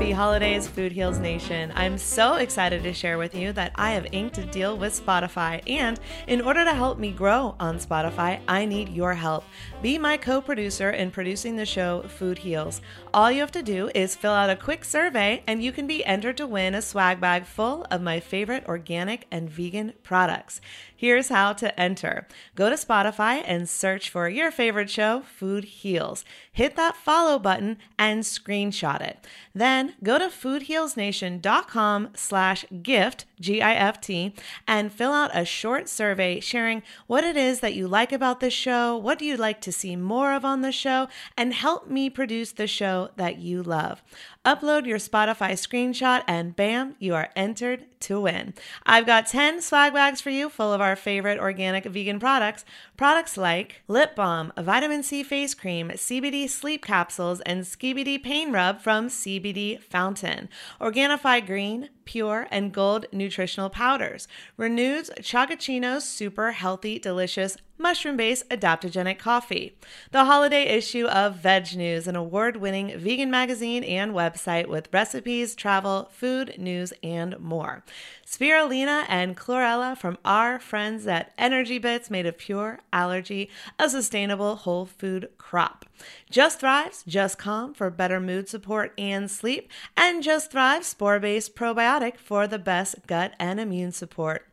Happy holidays, Food Heals Nation. I'm so excited to share with you that I have inked a deal with Spotify. And in order to help me grow on Spotify, I need your help. Be my co producer in producing the show Food Heals. All you have to do is fill out a quick survey, and you can be entered to win a swag bag full of my favorite organic and vegan products. Here's how to enter go to Spotify and search for your favorite show, Food Heals. Hit that follow button and screenshot it. Then go to foodhealsnation.com slash gift, G-I-F-T, and fill out a short survey sharing what it is that you like about the show, what do you like to see more of on the show, and help me produce the show that you love. Upload your Spotify screenshot, and bam, you are entered to win. I've got 10 swag bags for you full of our favorite organic vegan products. Products like lip balm, vitamin C face cream, CBD sleep capsules, and Skibidi pain rub from CBD Fountain. Organifi green, pure, and gold nutritional powders. Renewed's Chocachino's super healthy, delicious mushroom based adaptogenic coffee. The holiday issue of Veg News, an award winning vegan magazine and website with recipes, travel, food, news, and more. Spirulina and chlorella from our friends at Energy Bits, made of pure algae, a sustainable whole food crop. Just Thrives, Just Calm for better mood support and sleep, and Just Thrive spore based probiotic for the best gut and immune support.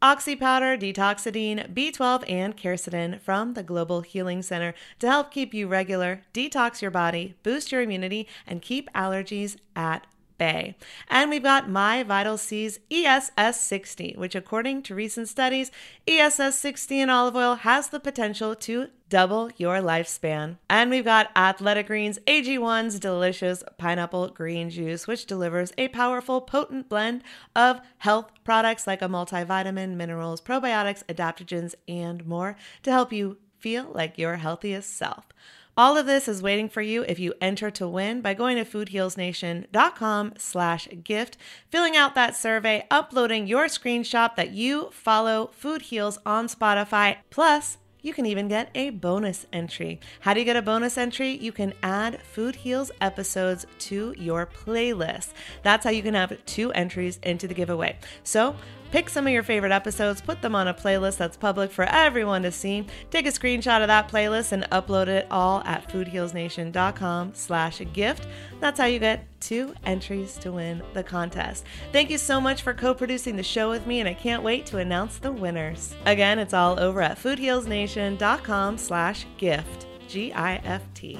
Oxy Powder, Detoxadine, B12, and Quercetin from the Global Healing Center to help keep you regular, detox your body, boost your immunity, and keep allergies at bay. And we've got My Vital C's ESS 60, which, according to recent studies, ESS 60 in olive oil has the potential to double your lifespan. And we've got Athletic Greens AG1's delicious pineapple green juice, which delivers a powerful, potent blend of health products like a multivitamin, minerals, probiotics, adaptogens, and more to help you feel like your healthiest self. All of this is waiting for you if you enter to win by going to foodhealsnation.com slash gift, filling out that survey, uploading your screenshot that you follow Food Heals on Spotify, plus you can even get a bonus entry. How do you get a bonus entry? You can add Food Heals episodes to your playlist. That's how you can have two entries into the giveaway. So Pick some of your favorite episodes, put them on a playlist that's public for everyone to see. Take a screenshot of that playlist and upload it all at foodhealsnation.com slash gift. That's how you get two entries to win the contest. Thank you so much for co-producing the show with me, and I can't wait to announce the winners. Again, it's all over at foodhealsnation.com slash gift. G-I-F-T.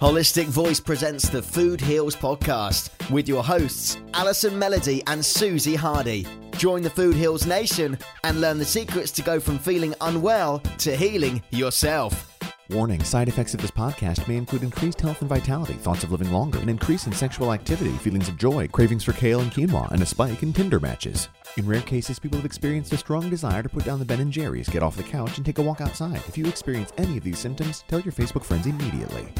Holistic Voice presents the Food Heals podcast with your hosts, Allison Melody and Susie Hardy. Join the Food Heals Nation and learn the secrets to go from feeling unwell to healing yourself. Warning side effects of this podcast may include increased health and vitality, thoughts of living longer, an increase in sexual activity, feelings of joy, cravings for kale and quinoa, and a spike in Tinder matches. In rare cases, people have experienced a strong desire to put down the Ben and Jerry's, get off the couch, and take a walk outside. If you experience any of these symptoms, tell your Facebook friends immediately.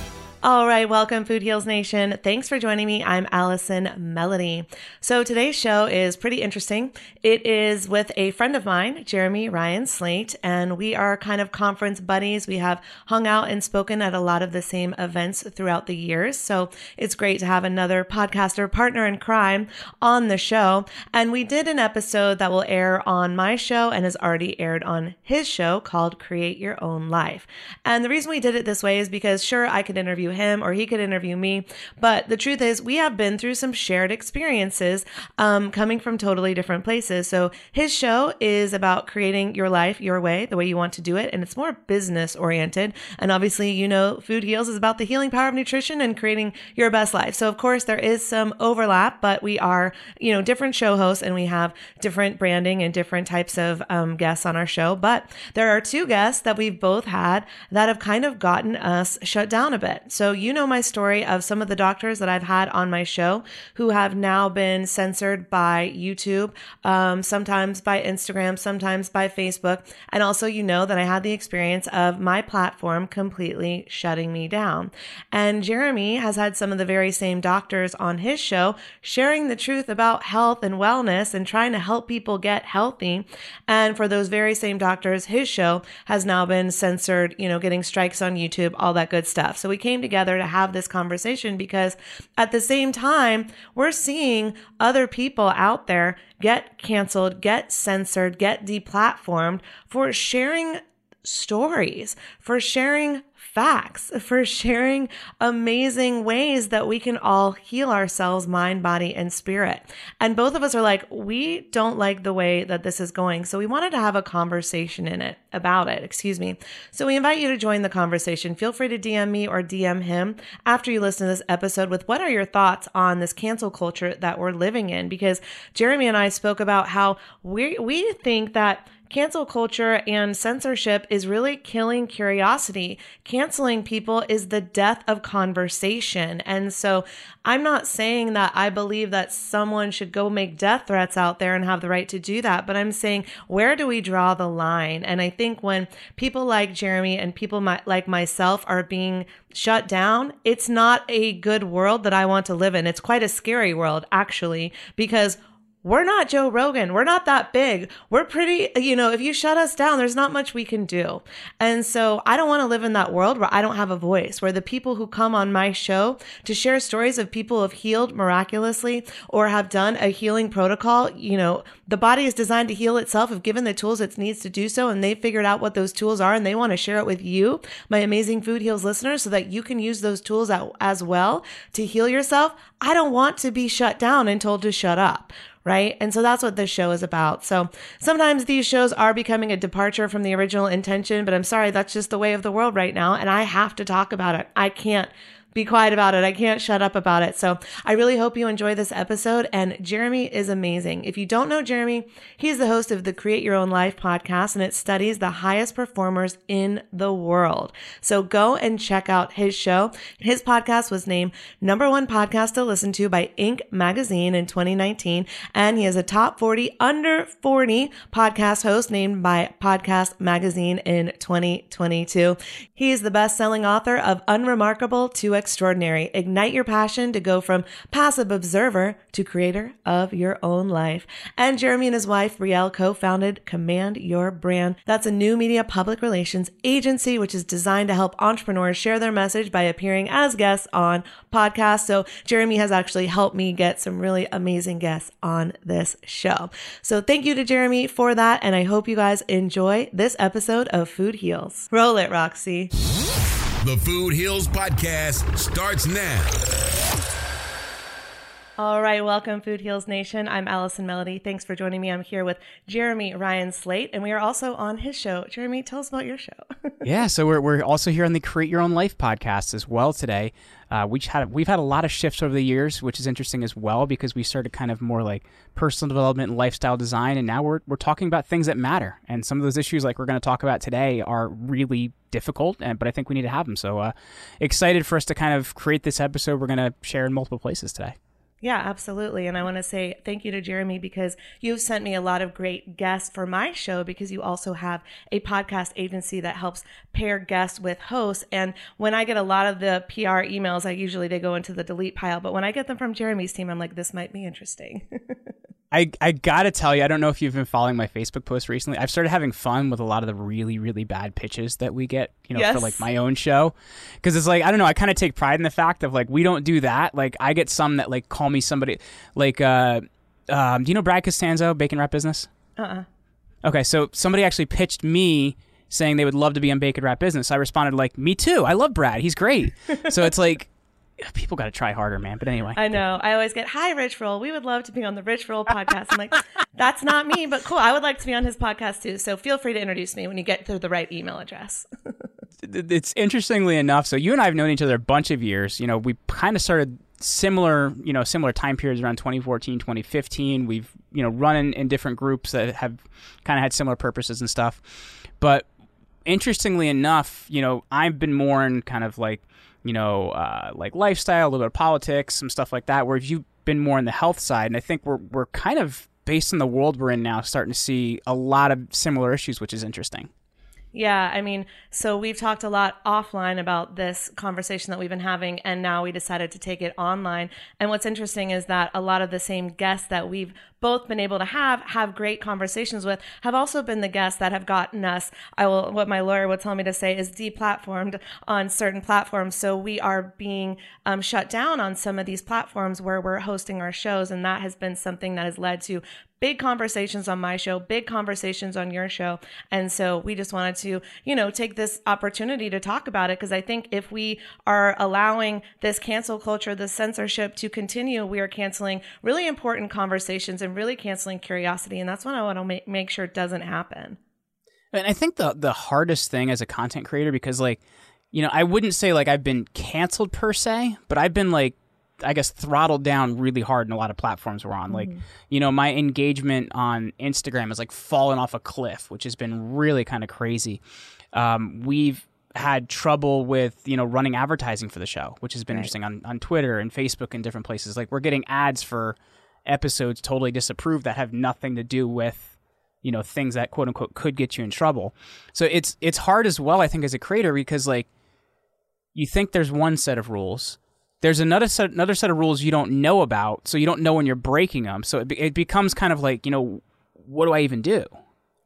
All right, welcome, Food Heals Nation. Thanks for joining me. I'm Allison Melody. So today's show is pretty interesting. It is with a friend of mine, Jeremy Ryan Slate, and we are kind of conference buddies. We have hung out and spoken at a lot of the same events throughout the years. So it's great to have another podcaster partner in crime on the show. And we did an episode that will air on my show and has already aired on his show called Create Your Own Life. And the reason we did it this way is because, sure, I could interview him or he could interview me. But the truth is, we have been through some shared experiences um, coming from totally different places. So his show is about creating your life your way, the way you want to do it. And it's more business oriented. And obviously, you know, Food Heals is about the healing power of nutrition and creating your best life. So, of course, there is some overlap, but we are, you know, different show hosts and we have different branding and different types of um, guests on our show. But there are two guests that we've both had that have kind of gotten us shut down a bit. So, you know my story of some of the doctors that I've had on my show who have now been censored by YouTube, um, sometimes by Instagram, sometimes by Facebook. And also, you know that I had the experience of my platform completely shutting me down. And Jeremy has had some of the very same doctors on his show sharing the truth about health and wellness and trying to help people get healthy. And for those very same doctors, his show has now been censored, you know, getting strikes on YouTube, all that good stuff. So we came together to have this conversation because at the same time, we're seeing other people out there get canceled, get censored, get deplatformed for sharing stories, for sharing facts, for sharing amazing ways that we can all heal ourselves, mind, body, and spirit. And both of us are like, we don't like the way that this is going. So we wanted to have a conversation in it about it, excuse me. So we invite you to join the conversation. Feel free to DM me or DM him after you listen to this episode with what are your thoughts on this cancel culture that we're living in? Because Jeremy and I spoke about how we we think that Cancel culture and censorship is really killing curiosity. Canceling people is the death of conversation. And so I'm not saying that I believe that someone should go make death threats out there and have the right to do that, but I'm saying where do we draw the line? And I think when people like Jeremy and people like myself are being shut down, it's not a good world that I want to live in. It's quite a scary world, actually, because we're not Joe Rogan. We're not that big. We're pretty, you know, if you shut us down, there's not much we can do. And so I don't want to live in that world where I don't have a voice, where the people who come on my show to share stories of people who have healed miraculously or have done a healing protocol, you know, the body is designed to heal itself if given the tools it needs to do so. And they figured out what those tools are and they want to share it with you, my amazing Food Heals listeners, so that you can use those tools as well to heal yourself. I don't want to be shut down and told to shut up right? And so that's what this show is about. So sometimes these shows are becoming a departure from the original intention, but I'm sorry, that's just the way of the world right now. And I have to talk about it. I can't be quiet about it. I can't shut up about it. So I really hope you enjoy this episode. And Jeremy is amazing. If you don't know Jeremy, he's the host of the Create Your Own Life podcast, and it studies the highest performers in the world. So go and check out his show. His podcast was named number one podcast to listen to by Inc. magazine in 2019. And he is a top 40 under 40 podcast host named by Podcast Magazine in 2022. He is the best selling author of Unremarkable to extraordinary. Ignite your passion to go from passive observer to creator of your own life. And Jeremy and his wife, Brielle, co founded Command Your Brand. That's a new media public relations agency which is designed to help entrepreneurs share their message by appearing as guests on podcasts. So Jeremy has actually helped me get some really amazing guests on this show. So thank you to Jeremy for that. And I hope you guys enjoy this episode of Food Heals. Roll it, Roxy. The Food Heals Podcast starts now. All right, welcome, Food Heals Nation. I'm Allison Melody. Thanks for joining me. I'm here with Jeremy Ryan Slate, and we are also on his show. Jeremy, tell us about your show. yeah, so we're, we're also here on the Create Your Own Life podcast as well today. Uh, we had we've had a lot of shifts over the years, which is interesting as well because we started kind of more like personal development and lifestyle design, and now we're we're talking about things that matter. And some of those issues, like we're going to talk about today, are really difficult, and but I think we need to have them. So uh, excited for us to kind of create this episode. We're going to share in multiple places today. Yeah, absolutely. And I want to say thank you to Jeremy because you've sent me a lot of great guests for my show because you also have a podcast agency that helps pair guests with hosts. And when I get a lot of the PR emails, I usually they go into the delete pile. But when I get them from Jeremy's team, I'm like, this might be interesting. I, I gotta tell you, I don't know if you've been following my Facebook post recently. I've started having fun with a lot of the really, really bad pitches that we get, you know, yes. for like my own show. Cause it's like, I don't know, I kind of take pride in the fact of like, we don't do that. Like, I get some that like call me somebody, like, uh, um, do you know Brad Costanzo, Bacon Wrap Business? Uh uh-uh. uh Okay, so somebody actually pitched me saying they would love to be on Bacon Wrap Business. I responded like, me too. I love Brad. He's great. so it's like, people got to try harder, man. But anyway, I know. I always get, "Hi, Rich Roll. We would love to be on the Rich Roll podcast." I'm like, "That's not me, but cool. I would like to be on his podcast too." So feel free to introduce me when you get to the right email address. it's interestingly enough. So you and I have known each other a bunch of years. You know, we kind of started similar, you know, similar time periods around 2014, 2015. We've you know run in, in different groups that have kind of had similar purposes and stuff. But interestingly enough, you know, I've been more in kind of like you know, uh, like lifestyle, a little bit of politics, some stuff like that. Where you've been more on the health side, and I think we're we're kind of based on the world we're in now, starting to see a lot of similar issues, which is interesting. Yeah, I mean, so we've talked a lot offline about this conversation that we've been having, and now we decided to take it online. And what's interesting is that a lot of the same guests that we've both been able to have have great conversations with have also been the guests that have gotten us I will what my lawyer would tell me to say is deplatformed on certain platforms. So we are being um, shut down on some of these platforms where we're hosting our shows. And that has been something that has led to big conversations on my show, big conversations on your show. And so we just wanted to, you know, take this opportunity to talk about it. Because I think if we are allowing this cancel culture, this censorship to continue, we are canceling really important conversations and really canceling curiosity. And that's what I want to make, make sure it doesn't happen. And I think the the hardest thing as a content creator because like, you know, I wouldn't say like I've been canceled per se, but I've been like I guess throttled down really hard in a lot of platforms we're on. Mm-hmm. Like, you know, my engagement on Instagram has like fallen off a cliff, which has been really kind of crazy. Um, we've had trouble with you know running advertising for the show, which has been right. interesting on on Twitter and Facebook and different places. Like, we're getting ads for episodes totally disapproved that have nothing to do with you know things that quote unquote could get you in trouble. So it's it's hard as well, I think, as a creator because like you think there's one set of rules there's another set another set of rules you don't know about, so you don't know when you're breaking them. So it, it becomes kind of like you know, what do I even do?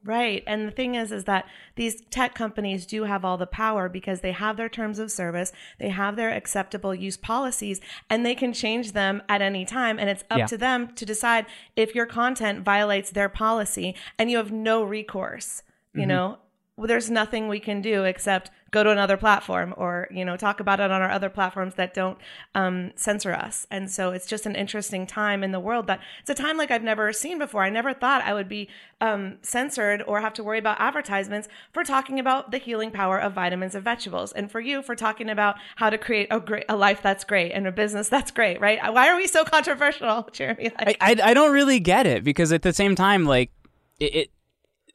Right. And the thing is, is that these tech companies do have all the power because they have their terms of service, they have their acceptable use policies, and they can change them at any time. And it's up yeah. to them to decide if your content violates their policy and you have no recourse. You mm-hmm. know, well, there's nothing we can do except go to another platform or you know talk about it on our other platforms that don't um, censor us. And so it's just an interesting time in the world that it's a time like i've never seen before. I never thought i would be um, censored or have to worry about advertisements for talking about the healing power of vitamins and vegetables. And for you for talking about how to create a great a life that's great and a business that's great right? Why are we so controversial jeremy? Like, I, I, I don't really get it because at the same time like it, it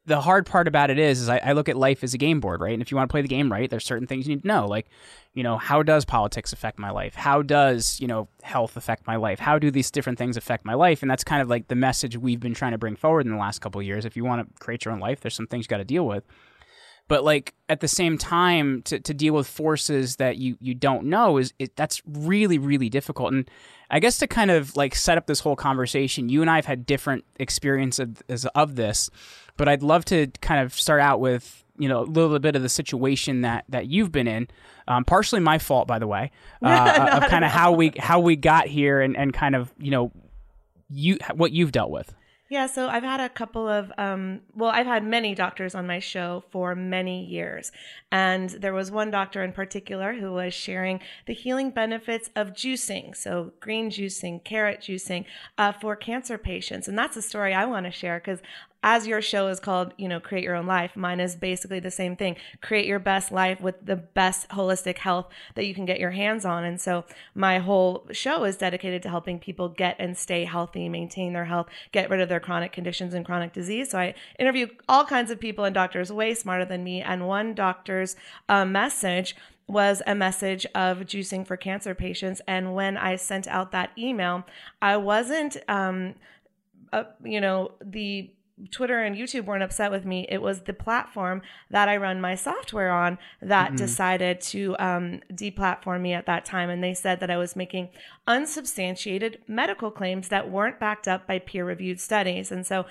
the hard part about it is, is I, I, look at life as a game board, right? And if you want to play the game right, there's certain things you need to know, like, you know, how does politics affect my life? How does you know health affect my life? How do these different things affect my life? And that's kind of like the message we've been trying to bring forward in the last couple years. If you want to create your own life, there's some things you got to deal with. But like at the same time, to, to deal with forces that you you don't know is it, that's really really difficult. And I guess to kind of like set up this whole conversation, you and I have had different experiences of, of this but I'd love to kind of start out with you know a little bit of the situation that that you've been in. Um, partially my fault, by the way, uh, of kind of how we how we got here and and kind of you know you what you've dealt with. Yeah, so I've had a couple of, um, well, I've had many doctors on my show for many years. And there was one doctor in particular who was sharing the healing benefits of juicing. So, green juicing, carrot juicing uh, for cancer patients. And that's a story I want to share because as your show is called, you know, create your own life, mine is basically the same thing. Create your best life with the best holistic health that you can get your hands on. And so my whole show is dedicated to helping people get and stay healthy, maintain their health, get rid of their chronic conditions and chronic disease. So I interview all kinds of people and doctors way smarter than me. And one doctor's uh, message was a message of juicing for cancer patients. And when I sent out that email, I wasn't, um, uh, you know, the Twitter and YouTube weren't upset with me. It was the platform that I run my software on that mm-hmm. decided to um, deplatform me at that time. And they said that I was making unsubstantiated medical claims that weren't backed up by peer reviewed studies. And so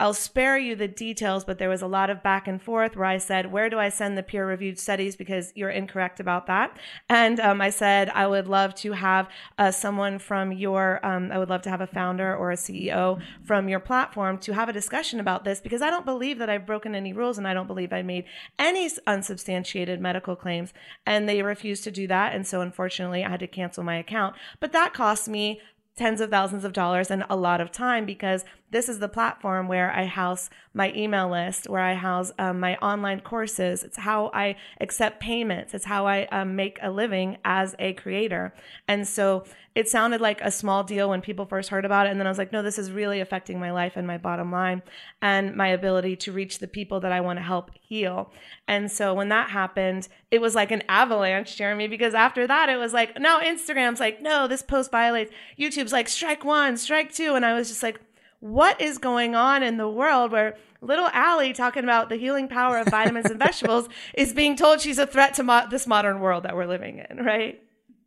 I'll spare you the details, but there was a lot of back and forth where I said, Where do I send the peer reviewed studies? Because you're incorrect about that. And um, I said, I would love to have uh, someone from your, um, I would love to have a founder or a CEO from your platform to have a discussion about this because I don't believe that I've broken any rules and I don't believe I made any unsubstantiated medical claims. And they refused to do that. And so unfortunately, I had to cancel my account. But that cost me tens of thousands of dollars and a lot of time because this is the platform where I house my email list, where I house um, my online courses. It's how I accept payments. It's how I um, make a living as a creator. And so it sounded like a small deal when people first heard about it. And then I was like, no, this is really affecting my life and my bottom line and my ability to reach the people that I want to help heal. And so when that happened, it was like an avalanche, Jeremy, because after that, it was like, no, Instagram's like, no, this post violates. YouTube's like, strike one, strike two. And I was just like, what is going on in the world where little Allie talking about the healing power of vitamins and vegetables is being told she's a threat to mo- this modern world that we're living in, right?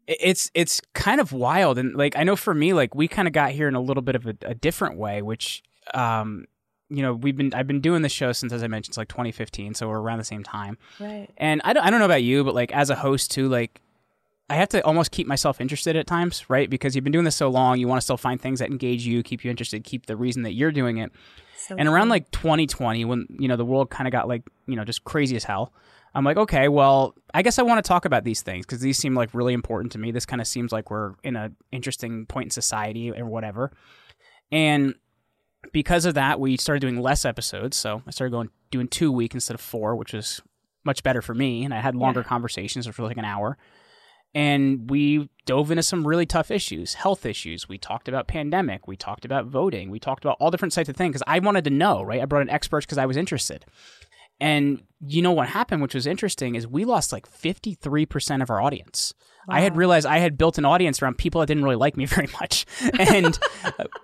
it's it's kind of wild and like i know for me like we kind of got here in a little bit of a, a different way which um you know we've been i've been doing the show since as i mentioned it's like 2015 so we're around the same time Right. and I don't, I don't know about you but like as a host too like i have to almost keep myself interested at times right? Because you've been doing this so long you want to still find things that engage you keep you interested keep the reason that you're doing it. So and around like 2020 when you know the world kind of got like you know just crazy as hell i'm like okay well i guess i want to talk about these things because these seem like really important to me. This kind of seems like we're in an interesting point in society or whatever. And because of that we started doing less episodes so i started going doing two a week instead of four which was much better for me and i had longer conversations which were like an hour and we dove into some really tough issues health issues. We talked about pandemic. We talked about voting. We talked about all different types of things because i wanted to know right? I brought in experts because i was interested and you know what happened which was interesting is we lost like 53% of our audience. I had realized i had built an audience around people that didn't really like me very much. And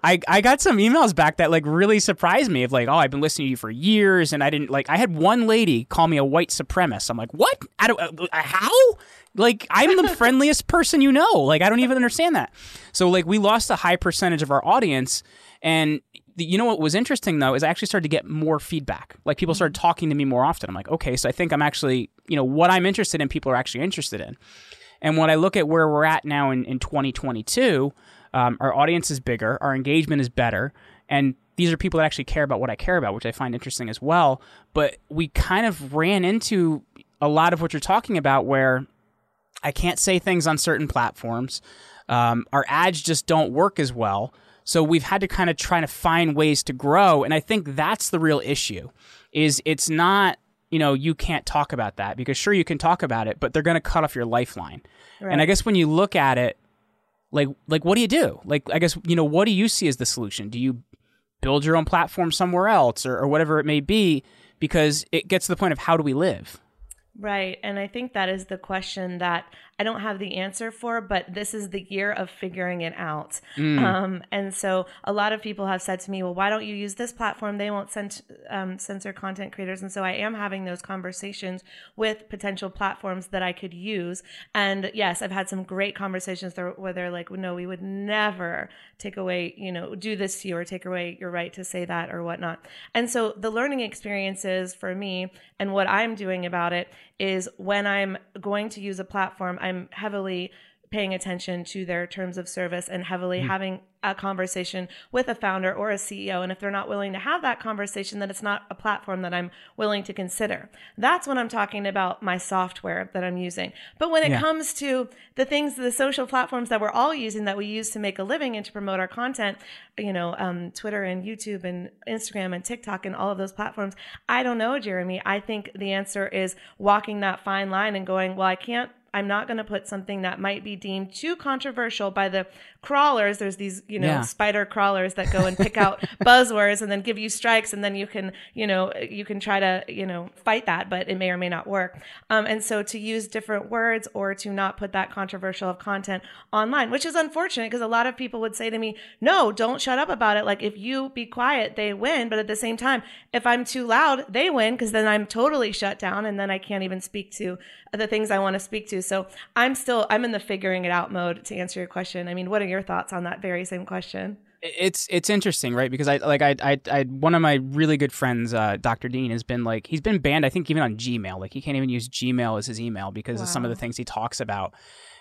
I, I got some emails back that like really surprised me of like oh i've been listening to you for years and i didn't like i had one lady call me a white supremacist. I'm like what? I don't, uh, how? Like i'm the friendliest person you know. Like i don't even understand that. So like we lost a high percentage of our audience and you know what was interesting though is i actually started to get more feedback like people started talking to me more often i'm like okay so i think i'm actually you know what i'm interested in people are actually interested in and when I look at where we're at now in, in 2022, um, our audience is bigger, our engagement is better, and these are people that actually care about what I care about, which I find interesting as well. But we kind of ran into a lot of what you're talking about where I can't say things on certain platforms. Um, our ads just don't work as well. So we've had to kind of try to find ways to grow. And I think that's the real issue is it's not, you know, you can't talk about that because sure you can talk about it, but they're going to cut off your lifeline. And I guess when you look at it, like, like what do you do? Like, I guess, you know, what do you see as the solution? Do you build your own platform somewhere else or, or whatever it may be? Because it gets to the point of how do we live? Right. And I think that is the question that I don't have the answer for, but this is the year of figuring it out. Um, and so a lot of people have said to me, well, why don't you use this platform? They won't cent- um, censor content creators. And so I am having those conversations with potential platforms that I could use. And yes, I've had some great conversations where they're like, no, we would never take away, you know, do this to you or take away your right to say that or whatnot. And so the learning experiences for me and what I'm doing about it is when I'm going to use a platform, I'm heavily paying attention to their terms of service and heavily having a conversation with a founder or a CEO. And if they're not willing to have that conversation, then it's not a platform that I'm willing to consider. That's when I'm talking about my software that I'm using. But when it Yeah. comes to the things, the social platforms that we're all using that we use to make a living and to promote our content, you know, um, Twitter and YouTube and Instagram and TikTok and all of those platforms, I don't know, Jeremy. I think the answer is walking that fine line and going, well, I can't I'm not going to put something that might be deemed too controversial by the crawlers. There's these, you know, Yeah. spider crawlers that go and pick out buzzwords and then give you strikes, and then you can, you know, you can try to, you know, fight that, but it may or may not work. Um, and so to use different words or to not put that controversial of content online, which is unfortunate because a lot of people would say to me, "No, don't shut up about it. Like if you be quiet, they win." But at the same time, if I'm too loud, they win because then I'm totally shut down, and then I can't even speak to the things I want to speak to. So I'm still I'm in the figuring it out mode to answer your question. I mean, what are your thoughts on that very same question? it's it's interesting, right? Because I like I I, I one of my really good friends, uh, Dr. Dean, has been like he's been banned. I think even on Gmail, like he can't even use Gmail as his email because of some of the things he talks about.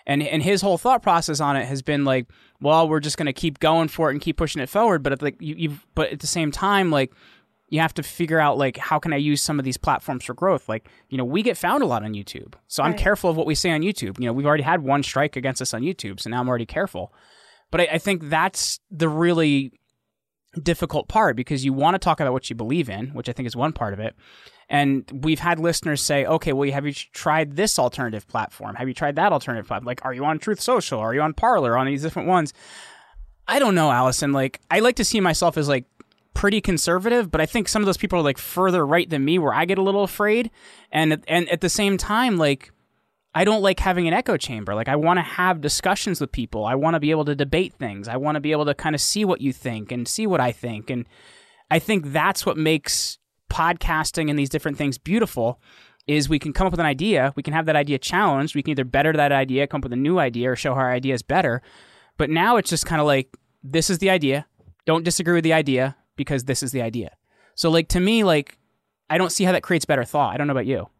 And and his whole thought process on it has been like, well, we're just going to keep going for it and keep pushing it forward. But at like you, you've but at the same time, like you have to figure out like how can I use some of these platforms for growth? Like, you know, we get found a lot on YouTube. So I'm careful of what we say on YouTube. You know, we've already had one strike against us on YouTube, so now I'm already careful. But I, I think that's the really difficult part because you want to talk about what you believe in, which I think is one part of it. And we've had listeners say, okay, well, have you tried this alternative platform? Have you tried that alternative platform? Like, are you on Truth Social? Are you on Parler? On these different ones? I don't know, Allison. Like, I like to see myself as like pretty conservative, but I think some of those people are like further right than me, where I get a little afraid. And and at the same time, like, I don't like having an echo chamber. Like, I want to have discussions with people. I want to be able to debate things. I want to be able to kind of see what you think and see what I think. And I think that's what makes podcasting and these different things beautiful is we can come up with an idea, we can have that idea challenged, we can either better that idea, come up with a new idea, or show how our idea is better. But now it's just kind of like this is the idea. Don't disagree with the idea because this is the idea. So like to me, like I don't see how that creates better thought. I don't know about you.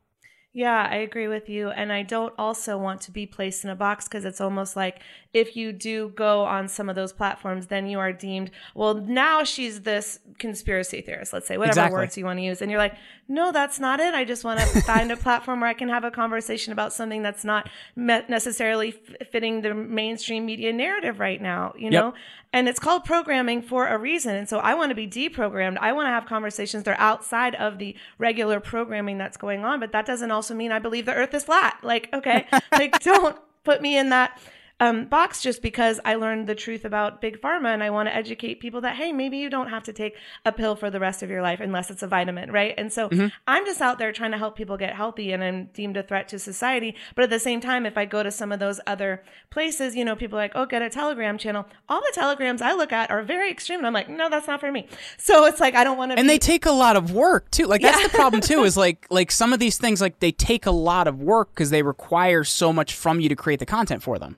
Yeah, I agree with you. And I don't also want to be placed in a box because it's almost like if you do go on some of those platforms, then you are deemed, well, now she's this conspiracy theorist, let's say, whatever Exactly. words you want to use. And you're like, no, that's not it. I just want to find a platform where I can have a conversation about something that's not necessarily fitting the mainstream media narrative right now, you know? And it's called programming for a reason. And so I want to be deprogrammed. I want to have conversations that are outside of the regular programming that's going on. But that doesn't also mean I believe the earth is flat. Like, okay, like don't put me in that um, box just because I learned the truth about big pharma and I want to educate people that, hey, maybe you don't have to take a pill for the rest of your life unless it's a vitamin, right? And so I'm just out there trying to help people get healthy and I'm deemed a threat to society. But at the same time, if I go to some of those other places, you know, people are like, oh, get a Telegram channel. All the Telegrams I look at are very extreme. And I'm like, no, that's not for me. So it's like, I don't want to and be- they take a lot of work too like that's Yeah. the problem too is like like some of these things like they take a lot of work because they require so much from you to create the content for them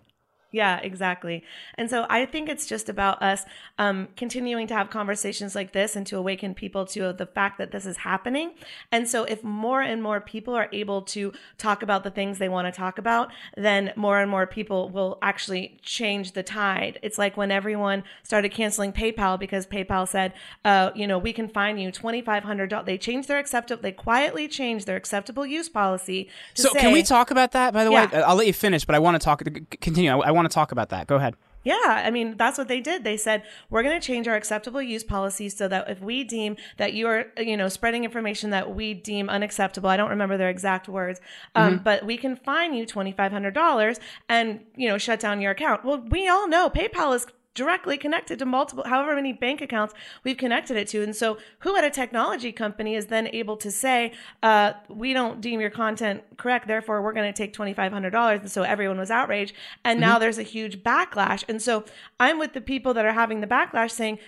Yeah, exactly. And so I think it's just about us um, continuing to have conversations like this and to awaken people to the fact that this is happening. And so if more and more people are able to talk about the things they want to talk about, then more and more people will actually change the tide. It's like when everyone started canceling PayPal because PayPal said, uh, you know, we can fine you $2,500. They changed their acceptable, they quietly changed their acceptable use policy. To so can we talk about that by the way i'll let you finish but i want to talk continue i, I want to talk about that go ahead Yeah, I mean, that's what they did. They said, we're going to change our acceptable use policy so that if we deem that you are, you know, spreading information that we deem unacceptable, I don't remember their exact words, um, but we can fine you $2,500 and, you know, shut down your account. Well, we all know PayPal is directly connected to multiple however many bank accounts we've connected it to. And so who at a technology company is then able to say uh, we don't deem your content correct therefore we're going to take $2500 and so everyone was outraged. And now there's a huge backlash. And so i'm with the people that are having the backlash saying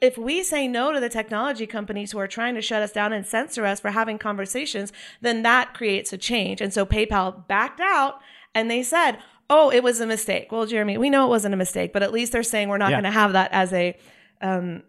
if we say no to the technology companies who are trying to shut us down and censor us for having conversations, then that creates a change. And so PayPal backed out and they said, oh, it was a mistake. Well, Jeremy, we know it wasn't a mistake, but at least they're saying we're not Yeah. going to have that as a um,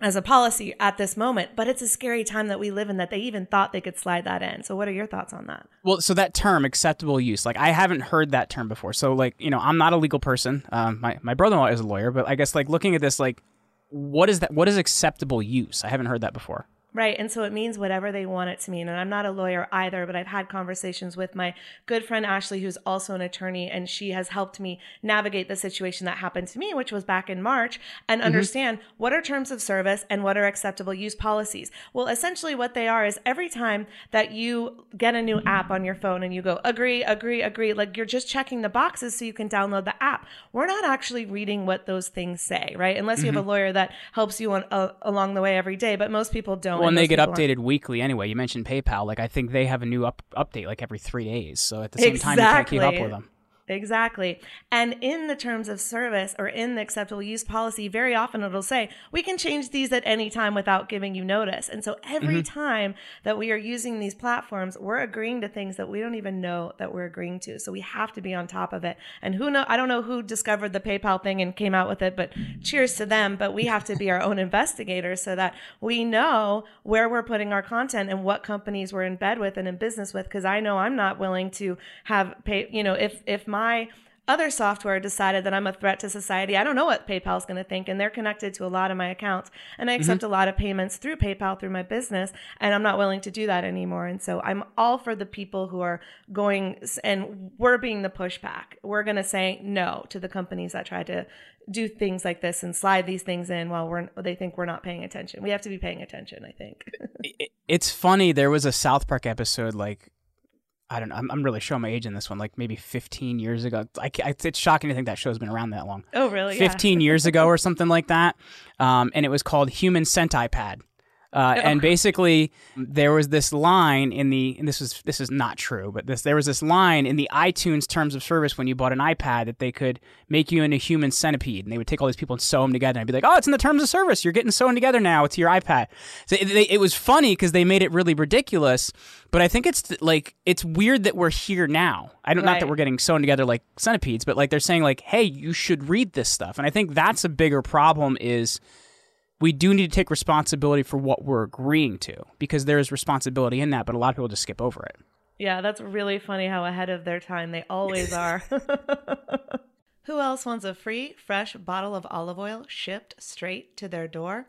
as a policy at this moment. But it's a scary time that we live in that they even thought they could slide that in. So, what are your thoughts on that? Well, so that term, acceptable use, like I haven't heard that term before. So, like, you know, I'm not a legal person. Um, my my brother-in-law is a lawyer, but I guess like looking at this, like, what is that? What is acceptable use? I haven't heard that before. Right. And so it means whatever they want it to mean. And I'm not a lawyer either, but I've had conversations with my good friend Ashley, who's also an attorney, and she has helped me navigate the situation that happened to me, which was back in March, and understand what are terms of service and what are acceptable use policies. Well, essentially, what they are is every time that you get a new app on your phone and you go, agree, agree, agree, like you're just checking the boxes so you can download the app. We're not actually reading what those things say, right? Unless you have a lawyer that helps you on, uh, along the way every day, but most people don't. Well, and they get aren't. updated weekly anyway. You mentioned PayPal. Like, I think they have a new up- update like every three days. So at the same time, you can't keep up with them. Exactly. And in the terms of service or in the acceptable use policy, very often it'll say, we can change these at any time without giving you notice. And so every Mm-hmm. time that we are using these platforms, we're agreeing to things that we don't even know that we're agreeing to. So we have to be on top of it. And who know, I don't know who discovered the PayPal thing and came out with it, but cheers to them. But we have to be our own investigators so that we know where we're putting our content and what companies we're in bed with and in business with. Cause I know I'm not willing to have pay, you know, if, if my other software decided that I'm a threat to society, I don't know what PayPal's going to think. And they're connected to a lot of my accounts. And I accept mm-hmm. a lot of payments through PayPal through my business. And I'm not willing to do that anymore. And so I'm all for the people who are going and we're being the pushback. We're going to say no to the companies that try to do things like this and slide these things in while we're they think we're not paying attention. We have to be paying attention, I think. It's funny. There was a South Park episode like. I don't know. I'm, I'm really showing my age in this one, like maybe 15 years ago. I, ca- it's shocking to think that show's been around that long. oh, really? Yeah. 15 years ago or something like that. Um, and it was called Human Centipad. Uh, and basically, there was this line in the, and this was this is not true, but this there was this line in the iTunes terms of service when you bought an iPad that they could make you into a human centipede, and they would take all these people and sew them together, and I'd be like, oh, it's in the terms of service, you're getting sewn together now, it's your iPad. So it, they, it was funny because they made it really ridiculous, but I think it's like it's weird that we're here now. I don't not that we're getting sewn together like centipedes, but like they're saying like, hey, you should read this stuff, and I think that's a bigger problem is we do need to take responsibility for what we're agreeing to because there is responsibility in that, but a lot of people just skip over it. Yeah, that's really funny how ahead of their time they always are. Who else wants a free, fresh bottle of olive oil shipped straight to their door?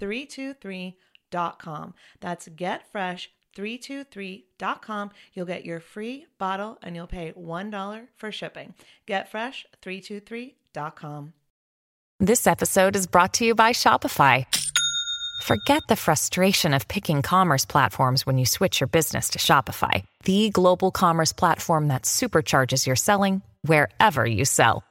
getfresh323.com. That's getfresh323.com. You'll get your free bottle and you'll pay $1 for shipping. Getfresh323.com. This episode is brought to you by Shopify. Forget the frustration of picking commerce platforms when you switch your business to Shopify, the global commerce platform that supercharges your selling wherever you sell.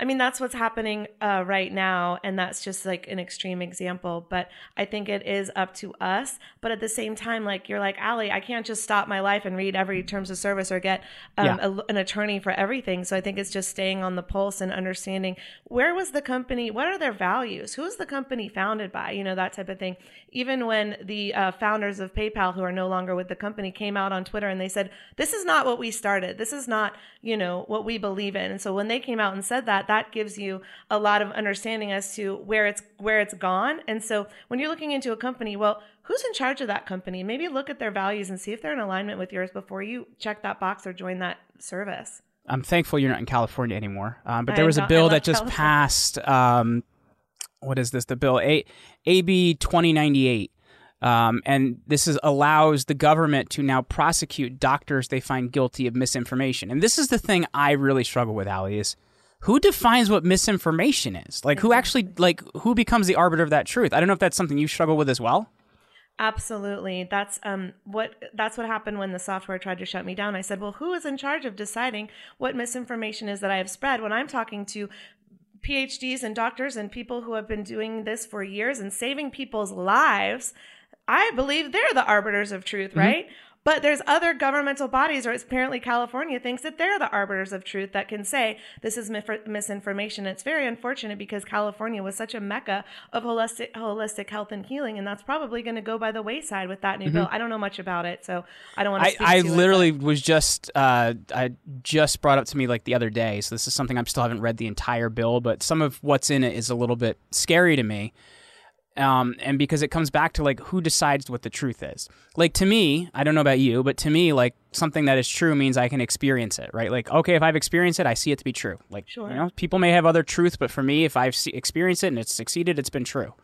I mean, that's what's happening uh, right now, and that's just like an extreme example. But I think it is up to us. But at the same time, like you're like, Allie, I can't just stop my life and read every terms of service or get um, Yeah. a, an attorney for everything. So I think it's just staying on the pulse and understanding where was the company, what are their values, who is the company founded by, you know, that type of thing. Even when the uh, founders of PayPal, who are no longer with the company, came out on Twitter and they said, "This is not what we started. This is not, you know, what we believe in." And so when they came out and said that, that gives you a lot of understanding as to where it's where it's gone. And so when you're looking into a company, well, who's in charge of that company? Maybe look at their values and see if they're in alignment with yours before you check that box or join that service. I'm thankful you're not in California anymore. Um, but there was a not- bill that just California. passed. Um, what is this? The bill A- AB 2098. Um, and this is allows the government to now prosecute doctors they find guilty of misinformation. And this is the thing I really struggle with, Ali, is who defines what misinformation is? Like who actually like who becomes the arbiter of that truth? I don't know if that's something you struggle with as well. Absolutely. That's um what that's what happened when the software tried to shut me down. I said, "Well, who is in charge of deciding what misinformation is that I have spread when I'm talking to PhDs and doctors and people who have been doing this for years and saving people's lives? I believe they're the arbiters of truth, right? But there's other governmental bodies, or apparently California thinks that they're the arbiters of truth that can say this is misinformation. It's very unfortunate because California was such a mecca of holistic holistic health and healing, and that's probably going to go by the wayside with that new bill. I don't know much about it, so I don't want to I, speak I to it, literally but- was just uh, I just brought up to me like the other day. So this is something I still haven't read the entire bill, but some of what's in it is a little bit scary to me. Um, and because it comes back to like who decides what the truth is. Like to me, I don't know about you, but to me, like something that is true means I can experience it, right? Like, okay, if I've experienced it, I see it to be true. Like, Sure. you know, people may have other truths, but for me, if I've se- experienced it and it's succeeded, it's been true.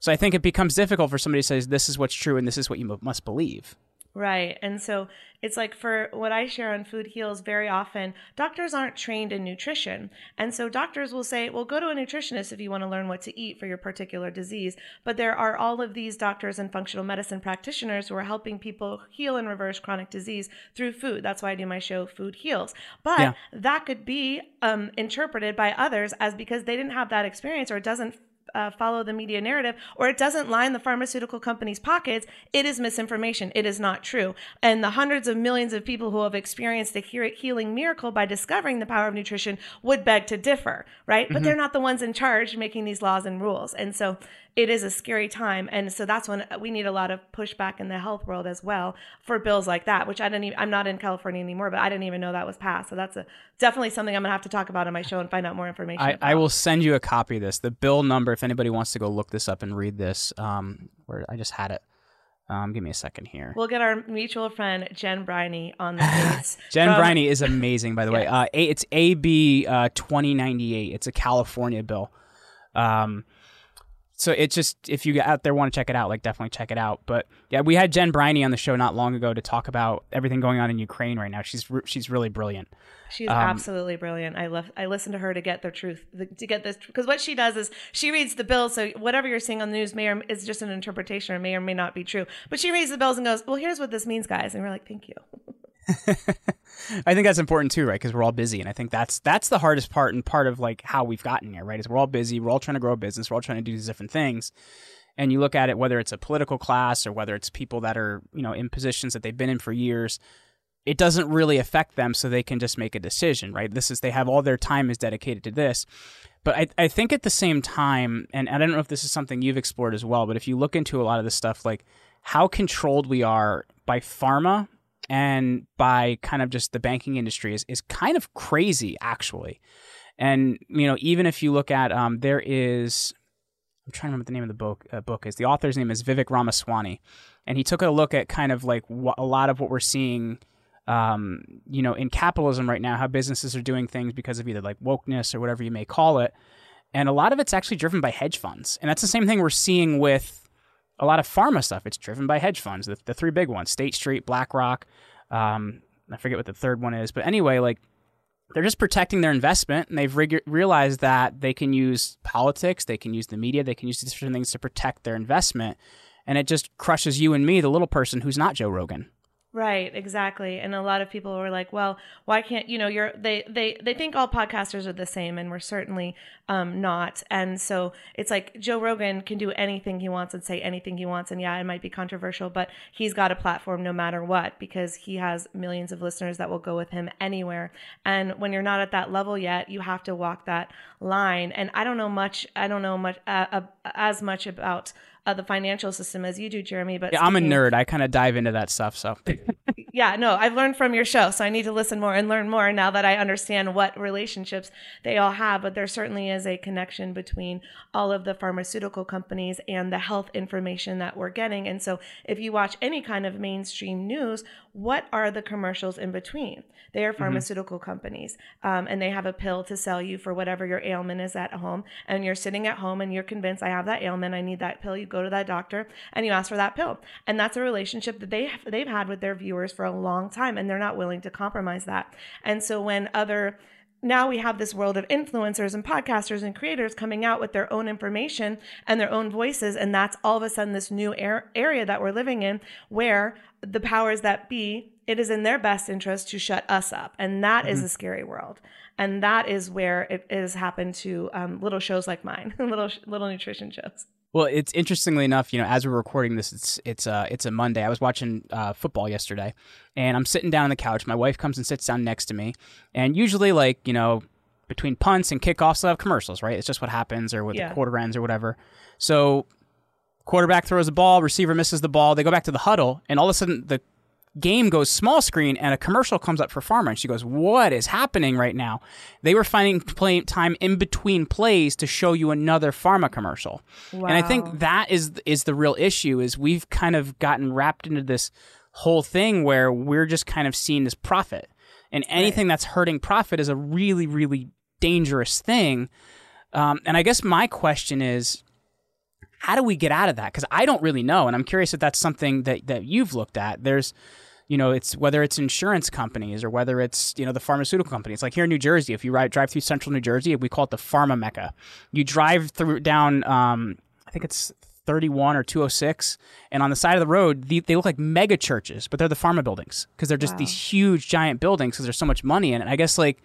So I think it becomes difficult for somebody to say this is what's true and this is what you mu- must believe. Right. And so it's like for what I share on Food Heals very often, doctors aren't trained in nutrition. And so doctors will say, well, go to a nutritionist if you want to learn what to eat for your particular disease. But there are all of these doctors and functional medicine practitioners who are helping people heal and reverse chronic disease through food. That's why I do my show, Food Heals. But Yeah. that could be um, interpreted by others as because they didn't have that experience or it doesn't uh, follow the media narrative or it doesn't line the pharmaceutical companies' pockets, it is misinformation. It is not true. And the hundreds of millions of people who have experienced a he- healing miracle by discovering the power of nutrition would beg to differ, right? But they're not the ones in charge making these laws and rules. And so it is a scary time. And so that's when we need a lot of pushback in the health world as well for bills like that, which I didn't even, I'm not in California anymore, but I didn't even know that was passed. So that's a, definitely something I'm going to have to talk about on my show and find out more information. I, I will send you a copy of this. The bill number, if anybody wants to go look this up and read this, um, where I just had it. Um, give me a second here. We'll get our mutual friend Jen Briney on the case. Jen from- Briney is amazing, by the way. Uh, a, it's AB uh, 2098. It's a California bill. Um, so it just if you out there want to check it out, like definitely check it out. But yeah, we had Jen Briney on the show not long ago to talk about everything going on in Ukraine right now. She's re- she's really brilliant. She's Um, absolutely brilliant. I love. I listen to her to get the truth, the, to get this, because what she does is she reads the bills. So whatever you're seeing on the news may or is just an interpretation, or may or may not be true. But she reads the bills and goes, "Well, here's what this means, guys." And we're like, "Thank you." I think that's important too, right? Because we're all busy, and I think that's that's the hardest part and part of like how we've gotten here, right? Is we're all busy, we're all trying to grow a business, we're all trying to do these different things, and you look at it whether it's a political class or whether it's people that are you know in positions that they've been in for years, it doesn't really affect them, so they can just make a decision, right? This is they have all their time is dedicated to this. But I, I think at the same time, and I don't know if this is something you've explored as well, but if you look into a lot of this stuff, like how controlled we are by pharma and by kind of just the banking industry is, is kind of crazy actually. And you know even if you look at um, there is i'm trying to remember what the name of the book uh, book is. The author's name is vivek ramaswamy. And he took a look at kind of like wh- a lot of what we're seeing um, you know in capitalism right now how businesses are doing things because of either like wokeness or whatever you may call it. And a lot of it's actually driven by hedge funds. And that's the same thing we're seeing with a lot of pharma stuff. It's driven by hedge funds, the, the three big ones: State Street, BlackRock. Um, I forget what the third one is, but anyway, like they're just protecting their investment, and they've realized that they can use politics, they can use the media, they can use different things to protect their investment, and it just crushes you and me, the little person who's not Joe Rogan. Right, exactly. And a lot of people were like, "Well, why can't you know?" You're they they they think all podcasters are the same, and we're certainly um, not. And so it's like Joe Rogan can do anything he wants and say anything he wants, and yeah, it might be controversial, but he's got a platform no matter what because he has millions of listeners that will go with him anywhere. And when you're not at that level yet, you have to walk that line. And I don't know much. I don't know much uh, uh, as much about. Uh, the financial system as you do, Jeremy. But Yeah, I'm a speaking- nerd. I kind of dive into that stuff. So yeah, no, I've learned from your show, so I need to listen more and learn more now that I understand what relationships they all have. But there certainly is a connection between all of the pharmaceutical companies and the health information that we're getting. And so, if you watch any kind of mainstream news, what are the commercials in between? They are pharmaceutical companies, um, and they have a pill to sell you for whatever your ailment is at home. And you're sitting at home and you're convinced, I have that ailment, I need that pill. You go to that doctor and you ask for that pill, and that's a relationship that they have, they've had with their viewers for a long time, and they're not willing to compromise that. And so when other now we have this world of influencers and podcasters and creators coming out with their own information and their own voices and that's all of a sudden this new air, area that we're living in where the powers that be it is in their best interest to shut us up. And that is a scary world. And that is where it has happened to um, little shows like mine little little nutrition shows Well, it's interestingly enough, you know, as we're recording this, it's it's uh it's a Monday. I was watching uh, football yesterday, and I'm sitting down on the couch. My wife comes and sits down next to me, and usually, like you know, between punts and kickoffs, they'll have commercials, right? It's just what happens, or with Yeah. the quarter ends or whatever. So, quarterback throws the ball, receiver misses the ball. They go back to the huddle, and all of a sudden, the game goes small screen and a commercial comes up for pharma. And she goes what is happening right now? They were finding play time in between plays to show you another pharma commercial. Wow. and i think that is is the real issue is we've kind of gotten wrapped into this whole thing where we're just kind of seen as profit. And anything right. that's hurting profit is a really really dangerous thing. Um, and i guess my question is how do we get out of that? Because I don't really know, and I'm curious if that's something that that you've looked at. There's you know, it's whether it's insurance companies or whether it's you know the pharmaceutical companies. Like here in New Jersey, if you ride, drive through central New Jersey, we call it the pharma mecca. You drive through down, um, I think it's 31 or 206, and on the side of the road, they, they look like mega churches, but they're the pharma buildings because they're just wow. these huge, giant buildings because there's so much money in it. And I guess like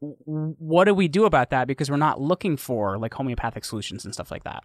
what do we do about that because we're not looking for like homeopathic solutions and stuff like that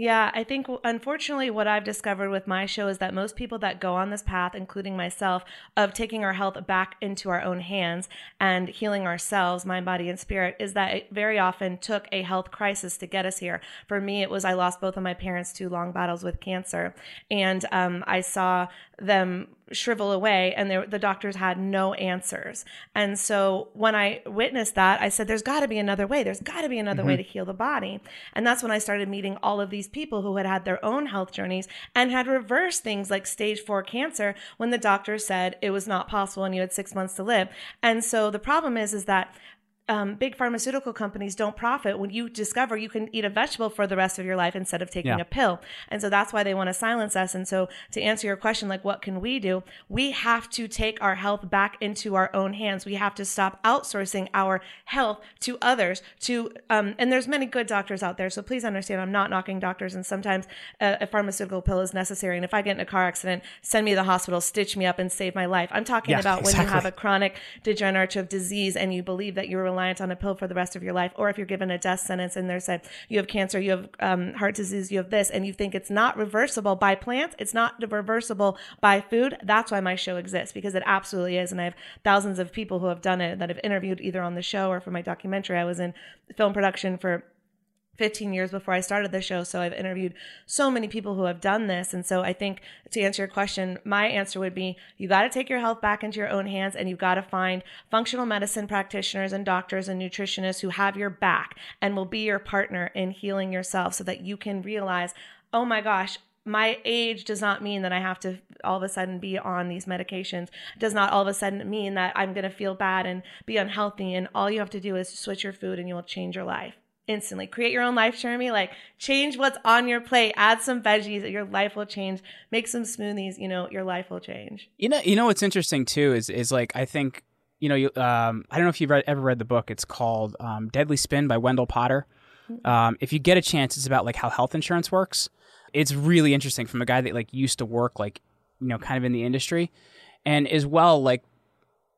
yeah, I think unfortunately, what I've discovered with my show is that most people that go on this path, including myself, of taking our health back into our own hands and healing ourselves, mind, body, and spirit, is that it very often took a health crisis to get us here. For me, it was I lost both of my parents to long battles with cancer. And um, I saw them shrivel away and the doctors had no answers. And so when i witnessed that i said there's got to be another way. There's got to be another mm-hmm. way to heal the body. And that's when i started meeting all of these people who had had their own health journeys and had reversed things like stage four cancer when the doctor said it was not possible and you had six months to live. And so the problem is is that um, big pharmaceutical companies don't profit when you discover you can eat a vegetable for the rest of your life instead of taking yeah. a pill. And so that's why they want to silence us. And so to answer your question, like, what can we do? We have to take our health back into our own hands. We have to stop outsourcing our health to others to, um, and there's many good doctors out there. So please understand, I'm not knocking doctors. And sometimes a, a pharmaceutical pill is necessary. And if I get in a car accident, send me to the hospital, stitch me up and save my life. I'm talking yeah, about exactly. when you have a chronic degenerative disease and you believe that you're reliant on a pill for the rest of your life, or if you're given a death sentence and they're said you have cancer, you have um, heart disease, you have this, and you think it's not reversible by plants, it's not reversible by food. That's why my show exists because it absolutely is, and I have thousands of people who have done it that have interviewed either on the show or for my documentary. I was in film production for 15 years before I started the show. So I've interviewed so many people who have done this. And so I think to answer your question, my answer would be you got to take your health back into your own hands and you've got to find functional medicine practitioners and doctors and nutritionists who have your back and will be your partner in healing yourself so that you can realize, oh my gosh, my age does not mean that I have to all of a sudden be on these medications. It does not all of a sudden mean that I'm going to feel bad and be unhealthy. And all you have to do is switch your food and you'll change your life instantly. Create your own life journey. Like change what's on your plate. Add some veggies. Your life will change. Make some smoothies. You know, your life will change. You know, you know what's interesting too is is like I think you know you um I don't know if you've read, ever read the book. It's called um, Deadly Spin by Wendell Potter. Mm-hmm. Um, if you get a chance, it's about like how health insurance works. It's really interesting from a guy that like used to work like you know kind of in the industry, and as well like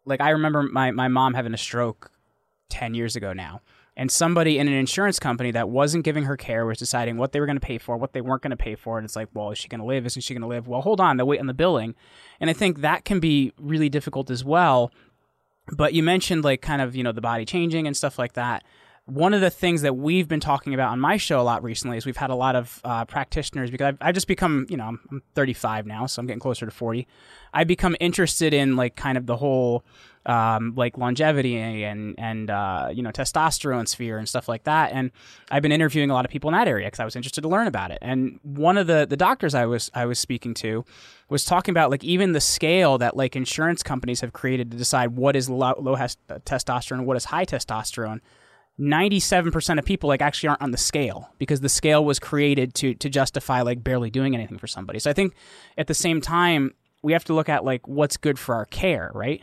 like I remember my my mom having a stroke ten years ago now and somebody in an insurance company that wasn't giving her care was deciding what they were going to pay for, what they weren't going to pay for. And it's like, well, is she going to live? Isn't she going to live? Well, hold on, they'll wait on the billing. And I think that can be really difficult as well. But you mentioned like kind of, you know, the body changing and stuff like that one of the things that we've been talking about on my show a lot recently is we've had a lot of uh, practitioners because I've, I've, just become, you know, I'm, I'm 35 now, so I'm getting closer to 40. I become interested in like kind of the whole um, like longevity and and uh, you know testosterone sphere and stuff like that. And I've been interviewing a lot of people in that area because I was interested to learn about it. And one of the the doctors I was I was speaking to was talking about like even the scale that like insurance companies have created to decide what is low, low has, uh, testosterone, what is high testosterone 97% of people like actually aren't on the scale because the scale was created to to justify like barely doing anything for somebody. So I think at the same time we have to look at like what's good for our care, right?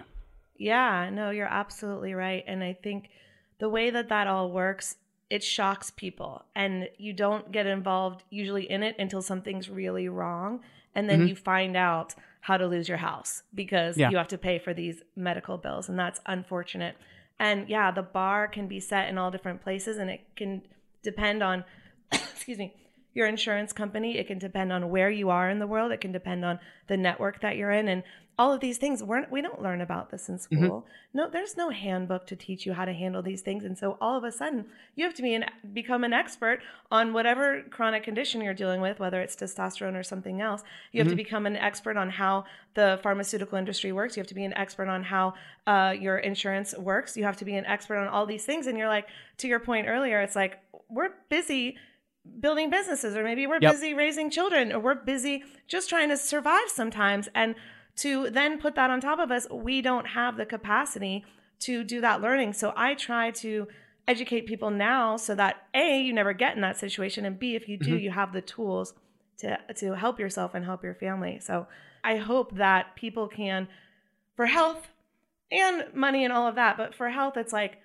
Yeah, no, you're absolutely right. And I think the way that that all works, it shocks people and you don't get involved usually in it until something's really wrong and then mm-hmm. you find out how to lose your house because yeah. you have to pay for these medical bills and that's unfortunate. And yeah, the bar can be set in all different places and it can depend on, excuse me, your insurance company. It can depend on where you are in the world. It can depend on the network that you're in. And all of these things we're, we don't learn about this in school mm-hmm. no there's no handbook to teach you how to handle these things and so all of a sudden you have to be an become an expert on whatever chronic condition you're dealing with whether it's testosterone or something else you have mm-hmm. to become an expert on how the pharmaceutical industry works you have to be an expert on how uh, your insurance works you have to be an expert on all these things and you're like to your point earlier it's like we're busy building businesses or maybe we're yep. busy raising children or we're busy just trying to survive sometimes and to then put that on top of us we don't have the capacity to do that learning. So i try to educate people now so that a you never get in that situation and b if you do mm-hmm. you have the tools to to help yourself and help your family. So i hope that people can for health and money and all of that but for health it's like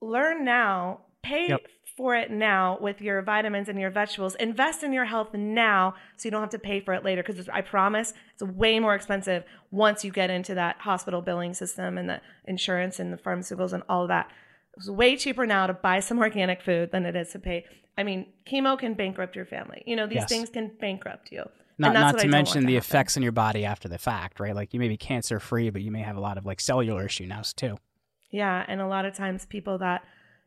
learn now pay yep for it now with your vitamins and your vegetables. Invest in your health now so you don't have to pay for it later because I promise it's way more expensive once you get into that hospital billing system and the insurance and the pharmaceuticals and all of that. It's way cheaper now to buy some organic food than it is to pay. I mean, chemo can bankrupt your family. You know, these yes. things can bankrupt you. Not, not to mention the effects in your body after the fact, right? Like you may be cancer free, but you may have a lot of like cellular issues now too. Yeah, and a lot of times people that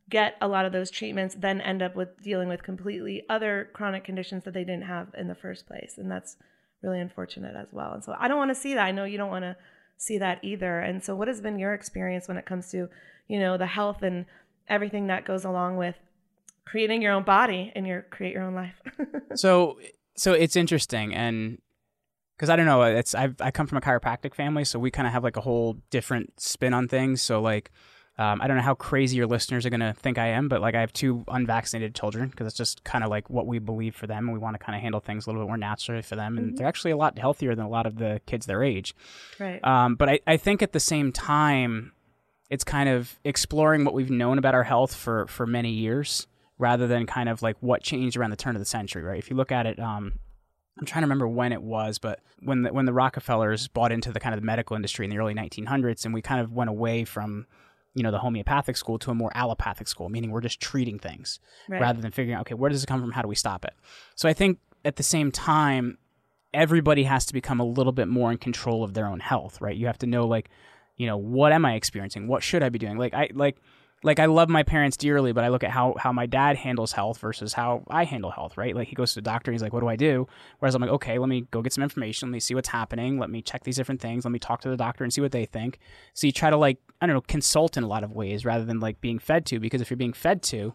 get a lot of those treatments then end up with dealing with completely other chronic conditions that they didn't have in the first place. And that's really unfortunate as well. And so i don't want to see that. I know you don't want to see that either. And so what has been your experience when it comes to you know the health and everything that goes along with creating your own body and your create your own life? So so it's interesting. And because I don't know, it's I've, I come from a chiropractic family, so we kind of have like a whole different spin on things. So like um, I don't know how crazy your listeners are going to think I am, but like I have two unvaccinated children because it's just kind of like what we believe for them. And we want to kind of handle things a little bit more naturally for them. And mm-hmm. they're actually a lot healthier than a lot of the kids their age. Right. Um, but I, I think at the same time, it's kind of exploring what we've known about our health for, for many years rather than kind of like what changed around the turn of the century, right? If you look at it, um, I'm trying to remember when it was, but when the, when the Rockefellers bought into the kind of the medical industry in the early 1900s, and we kind of went away from you know the homeopathic school to a more allopathic school meaning we're just treating things right. rather than figuring out okay where does it come from how do we stop it so i think at the same time everybody has to become a little bit more in control of their own health right you have to know like you know what am i experiencing what should i be doing like i like like I love my parents dearly, but I look at how how my dad handles health versus how I handle health, right? Like he goes to the doctor and he's like, "What do I do?" Whereas I'm like, "Okay, let me go get some information. Let me see what's happening. Let me check these different things. Let me talk to the doctor and see what they think." So you try to like I don't know consult in a lot of ways rather than like being fed to because if you're being fed to,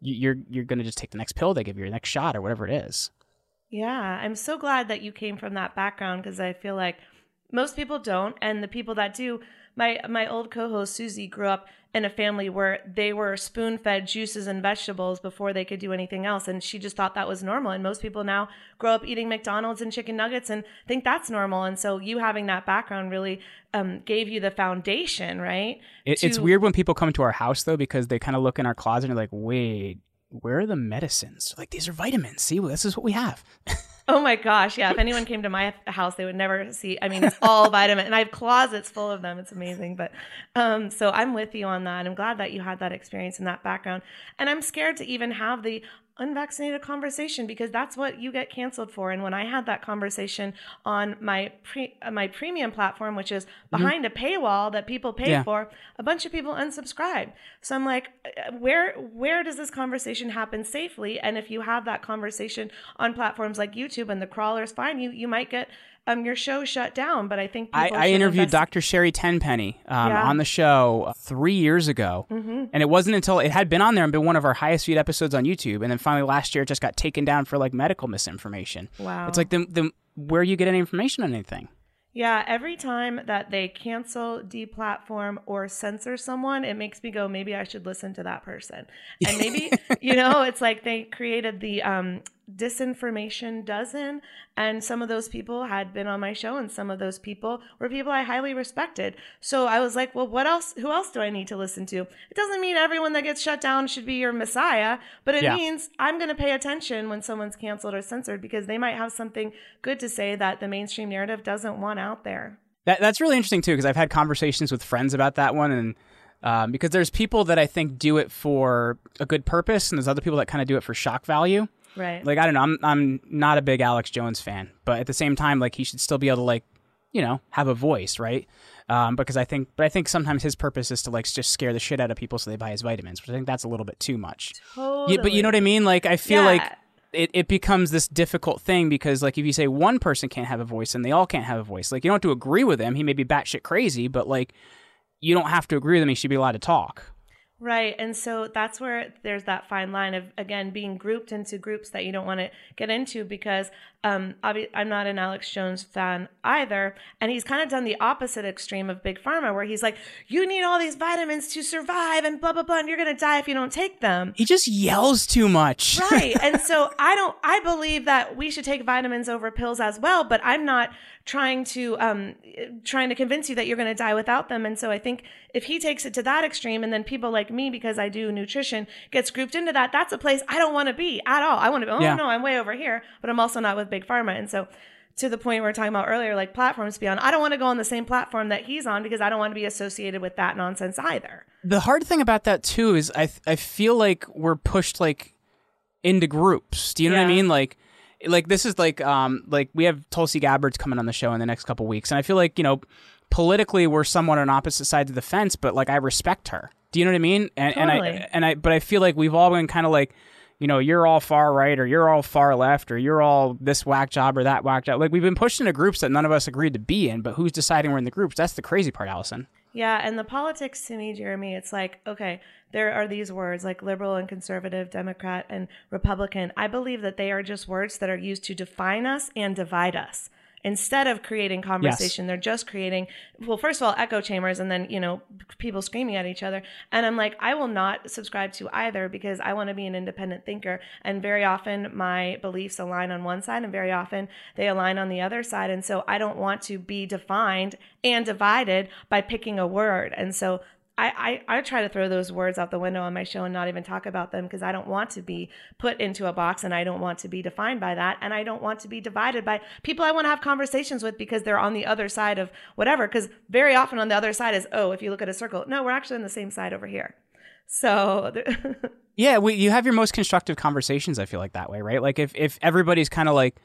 you're you're gonna just take the next pill they give you, the next shot, or whatever it is. Yeah, I'm so glad that you came from that background because I feel like most people don't, and the people that do my my old co-host Susie grew up in a family where they were spoon-fed juices and vegetables before they could do anything else and she just thought that was normal and most people now grow up eating McDonald's and chicken nuggets and think that's normal and so you having that background really um, gave you the foundation right it, to- it's weird when people come to our house though because they kind of look in our closet and are like wait where are the medicines? Like these are vitamins. See this is what we have Oh my gosh, yeah. If anyone came to my house, they would never see. I mean, it's all vitamin, and I have closets full of them. It's amazing. But um, so I'm with you on that. I'm glad that you had that experience and that background. And I'm scared to even have the unvaccinated conversation because that's what you get canceled for. And when I had that conversation on my pre, uh, my premium platform, which is mm-hmm. behind mm-hmm. a paywall that people pay yeah. for, a bunch of people unsubscribed. So I'm like, uh, where where does this conversation happen safely? And if you have that conversation on platforms like YouTube and the crawlers, fine, you you might get um, your show shut down. But I think I, I, interviewed invest- Dr. Sherry Tenpenny um, yeah. on the show three years ago, mm-hmm. and it wasn't until it had been on there and been one of our highest viewed episodes on YouTube, and then finally last year it just got taken down for like medical misinformation. Wow, it's like the the where you get any information on anything. Yeah, every time that they cancel, deplatform, or censor someone, it makes me go, maybe I should listen to that person. And maybe, you know, it's like they created the um, disinformation dozen and some of those people had been on my show and some of those people were people i highly respected so i was like well what else who else do i need to listen to it doesn't mean everyone that gets shut down should be your messiah but it yeah. means i'm going to pay attention when someone's canceled or censored because they might have something good to say that the mainstream narrative doesn't want out there that, that's really interesting too because i've had conversations with friends about that one and um, because there's people that I think do it for a good purpose, and there's other people that kind of do it for shock value. Right. Like I don't know, I'm I'm not a big Alex Jones fan, but at the same time, like he should still be able to like, you know, have a voice, right? Um, because I think, but I think sometimes his purpose is to like just scare the shit out of people so they buy his vitamins, which I think that's a little bit too much. Totally. Yeah, but you know what I mean? Like I feel like it, it becomes this difficult thing because like if you say one person can't have a voice and they all can't have a voice, like you don't have to agree with him. He may be batshit crazy, but like you don't have to agree with him. He should be allowed to talk. Right. And so that's where there's that fine line of, again, being grouped into groups that you don't want to get into because um, obvi- I'm not an Alex Jones fan either. And he's kind of done the opposite extreme of Big Pharma, where he's like, you need all these vitamins to survive and blah, blah, blah, and you're going to die if you don't take them. He just yells too much. right. And so I don't, I believe that we should take vitamins over pills as well, but I'm not trying to, um, trying to convince you that you're going to die without them. And so I think if he takes it to that extreme and then people like me, because I do nutrition, gets grouped into that, that's a place I don't want to be at all. I want to be, oh Yeah. no, I'm way over here, but I'm also not with Big Pharma. And so to the point we were talking about earlier, like platforms to be on, I don't want to go on the same platform that he's on because I don't want to be associated with that nonsense either. the hard thing about that too is I I feel like we're pushed like into groups. Do you know what I mean? Like like this is like um like we have Tulsi Gabbard's coming on the show in the next couple weeks, and I feel like you know politically we're somewhat on opposite sides of the fence, but like I respect her. Do you know what I mean? And and I and I but I feel like we've all been kind of like. You know, you're all far right, or you're all far left, or you're all this whack job or that whack job. Like we've been pushed into groups that none of us agreed to be in, but who's deciding we're in the groups? That's the crazy part, Allison. Yeah, and the politics to me, Jeremy, it's like, okay, there are these words like liberal and conservative, Democrat and Republican. I believe that they are just words that are used to define us and divide us. Instead of creating conversation, they're just creating, well, first of all, echo chambers and then, you know, people screaming at each other. And I'm like, I will not subscribe to either because I want to be an independent thinker. And very often my beliefs align on one side and very often they align on the other side. And so I don't want to be defined and divided by picking a word. And so I, I, I try to throw those words out the window on my show and not even talk about them because I don't want to be put into a box and I don't want to be defined by that. And I don't want to be divided by people I want to have conversations with because they're on the other side of whatever. Because very often on the other side is, oh, if you look at a circle, no, we're actually on the same side over here. So, Yeah, we, you have your most constructive conversations. I feel like that way, right? Like if if everybody's kind of like,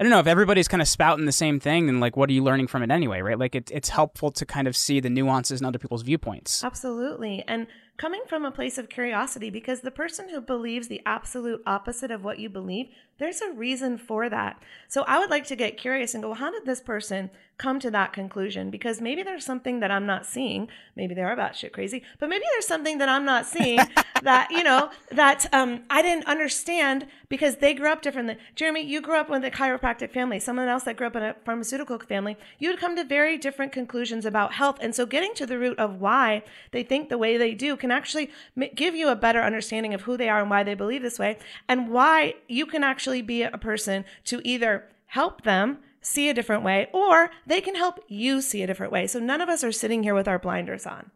I don't know, if everybody's kind of spouting the same thing, then like, what are you learning from it anyway, right? Like it, it's helpful to kind of see the nuances in other people's viewpoints. Absolutely. And coming from a place of curiosity, because the person who believes the absolute opposite of what you believe, there's a reason for that. So I would like to get curious and go, how did this person come to that conclusion? Because maybe there's something that I'm not seeing. Maybe they are about shit crazy, but maybe there's something that I'm not seeing that, you know, that um, I didn't understand because they grew up differently. Jeremy, you grew up with a chiropractic family, someone else that grew up in a pharmaceutical family. You would come to very different conclusions about health. And so getting to the root of why they think the way they do can actually give you a better understanding of who they are and why they believe this way and why you can actually be a person to either help them see a different way or they can help you see a different way. So none of us are sitting here with our blinders on.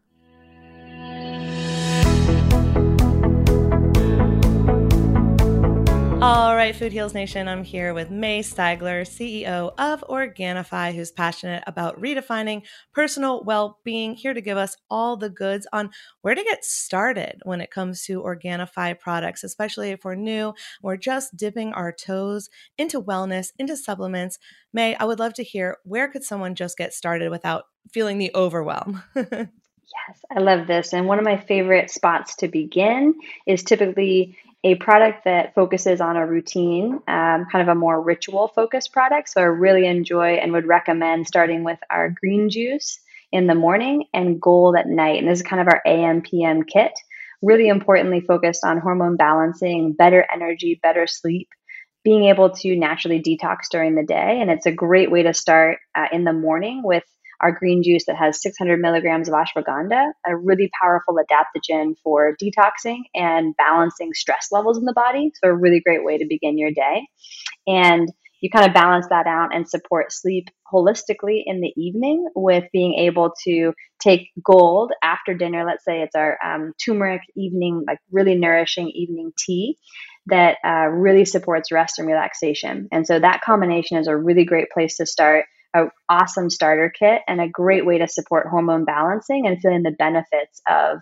All right, Food Heals Nation, I'm here with May Stagler, CEO of Organifi, who's passionate about redefining personal well being, here to give us all the goods on where to get started when it comes to Organifi products, especially if we're new, we're just dipping our toes into wellness, into supplements. May, I would love to hear where could someone just get started without feeling the overwhelm? Yes, I love this. And one of my favorite spots to begin is typically a product that focuses on a routine, um, kind of a more ritual focused product. So I really enjoy and would recommend starting with our green juice in the morning and gold at night. And this is kind of our AM PM kit. Really importantly focused on hormone balancing, better energy, better sleep, being able to naturally detox during the day. And it's a great way to start uh, in the morning with our green juice that has 600 milligrams of ashwagandha, a really powerful adaptogen for detoxing and balancing stress levels in the body. So, a really great way to begin your day. And you kind of balance that out and support sleep holistically in the evening with being able to take gold after dinner. Let's say it's our um, turmeric evening, like really nourishing evening tea that uh, really supports rest and relaxation. And so that combination is a really great place to start a awesome starter kit and a great way to support hormone balancing and feeling the benefits of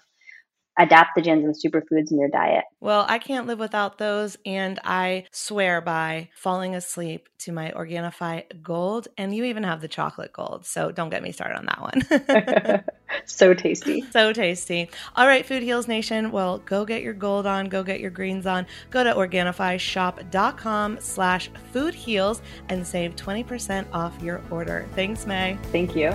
adaptogens and superfoods in your diet. Well, I can't live without those. And I swear by falling asleep to my Organifi Gold. And you even have the chocolate gold. So don't get me started on that one. so tasty. So tasty. All right, Food Heals Nation. Well, go get your gold on, go get your greens on. Go to OrganifiShop.com slash food heals and save 20% off your order. Thanks, May. Thank you.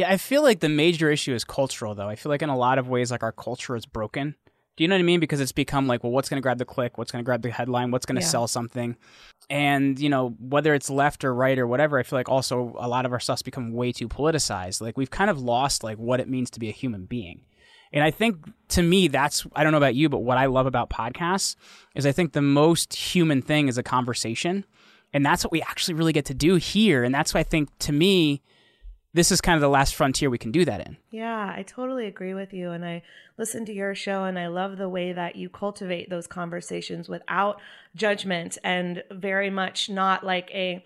Yeah, I feel like the major issue is cultural, though. I feel like in a lot of ways, like our culture is broken. Do you know what I mean? Because it's become like, well, what's going to grab the click? What's going to grab the headline? What's going to Yeah. sell something? And, you know, whether it's left or right or whatever, I feel like also a lot of our stuff's become way too politicized. Like we've kind of lost like what it means to be a human being. And I think to me, that's, I don't know about you, but what I love about podcasts is I think the most human thing is a conversation. And that's what we actually really get to do here. And that's why I think to me, this is kind of the last frontier we can do that in. Yeah, I totally agree with you. And I listen to your show and I love the way that you cultivate those conversations without judgment and very much not like a,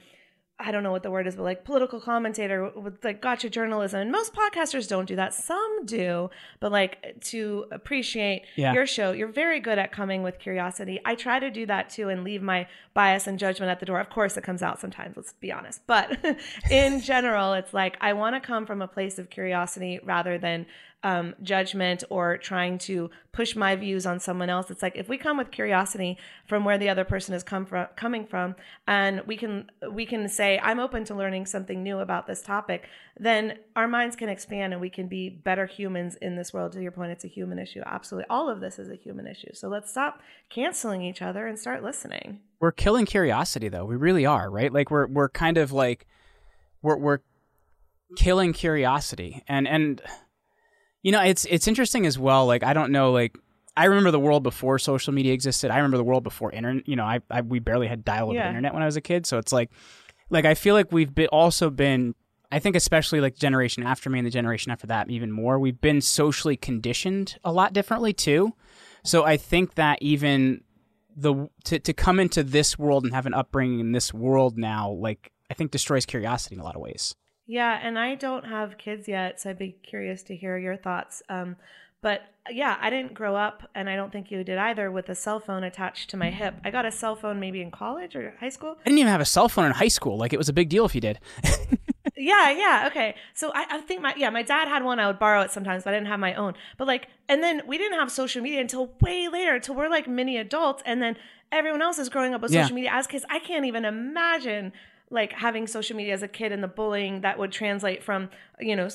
I don't know what the word is, but like political commentator with like gotcha journalism. And most podcasters don't do that. Some do, but like to appreciate Yeah. your show, you're very good at coming with curiosity. I try to do that too and leave my bias and judgment at the door. Of course, it comes out sometimes, let's be honest. But in general, it's like I want to come from a place of curiosity rather than um, judgment or trying to push my views on someone else. It's like if we come with curiosity from where the other person is come from, coming from, and we can we can say I'm open to learning something new about this topic, then our minds can expand and we can be better humans in this world. To your point, it's a human issue. Absolutely, all of this is a human issue. So let's stop canceling each other and start listening. we're killing curiosity though we really are right like we're we're kind of like we're we're killing curiosity and and you know it's it's interesting as well like i don't know like i remember the world before social media existed. I remember the world before internet you know i, I we barely had dial-up Yeah. internet when i was a kid. So it's like like i feel like we've been also been i think especially like generation after me and the generation after that even more we've been socially conditioned a lot differently too. So i think that even the to, to come into this world and have an upbringing in this world now like i think destroys curiosity in a lot of ways Yeah, and I don't have kids yet, so I'd be curious to hear your thoughts. Um, but yeah, I didn't grow up, and I don't think you did either, with a cell phone attached to my hip. I got a cell phone maybe in college or high school. i didn't even have a cell phone in high school like it was a big deal if you did Yeah, yeah, okay. So I, I think my yeah, my dad had one. I would borrow it sometimes, but I didn't have my own. But like, and then we didn't have social media until way later, until we're like mini adults, and then everyone else is growing up with Yeah. social media as kids. I can't even imagine like having social media as a kid and the bullying that would translate from you know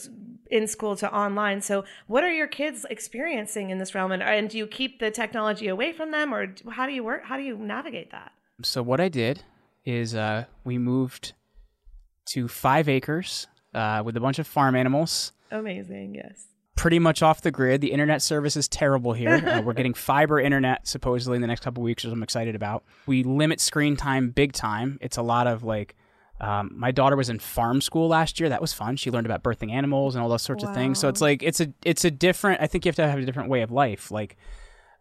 in school to online. So, what are your kids experiencing in this realm, and, and do you keep the technology away from them, or how do you work? How do you navigate that? so what i did is uh, we moved to five acres uh, with a bunch of farm animals Amazing, yes. pretty much off the grid. The internet service is terrible here. Uh, we're getting fiber internet supposedly in the next couple weeks, which I'm excited about. We limit screen time big time. It's a lot of like. Um, my daughter was in farm school last year. That was fun. She learned about birthing animals and all those sorts of things. So it's like it's a it's a different. I think you have to have a different way of life. Like,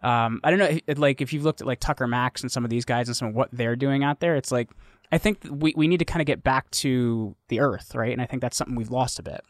um, I don't know. Like if you've looked at like Tucker Max and some of these guys and some of what they're doing out there, it's like I think we we need to kind of get back to the earth, right? And I think that's something we've lost a bit.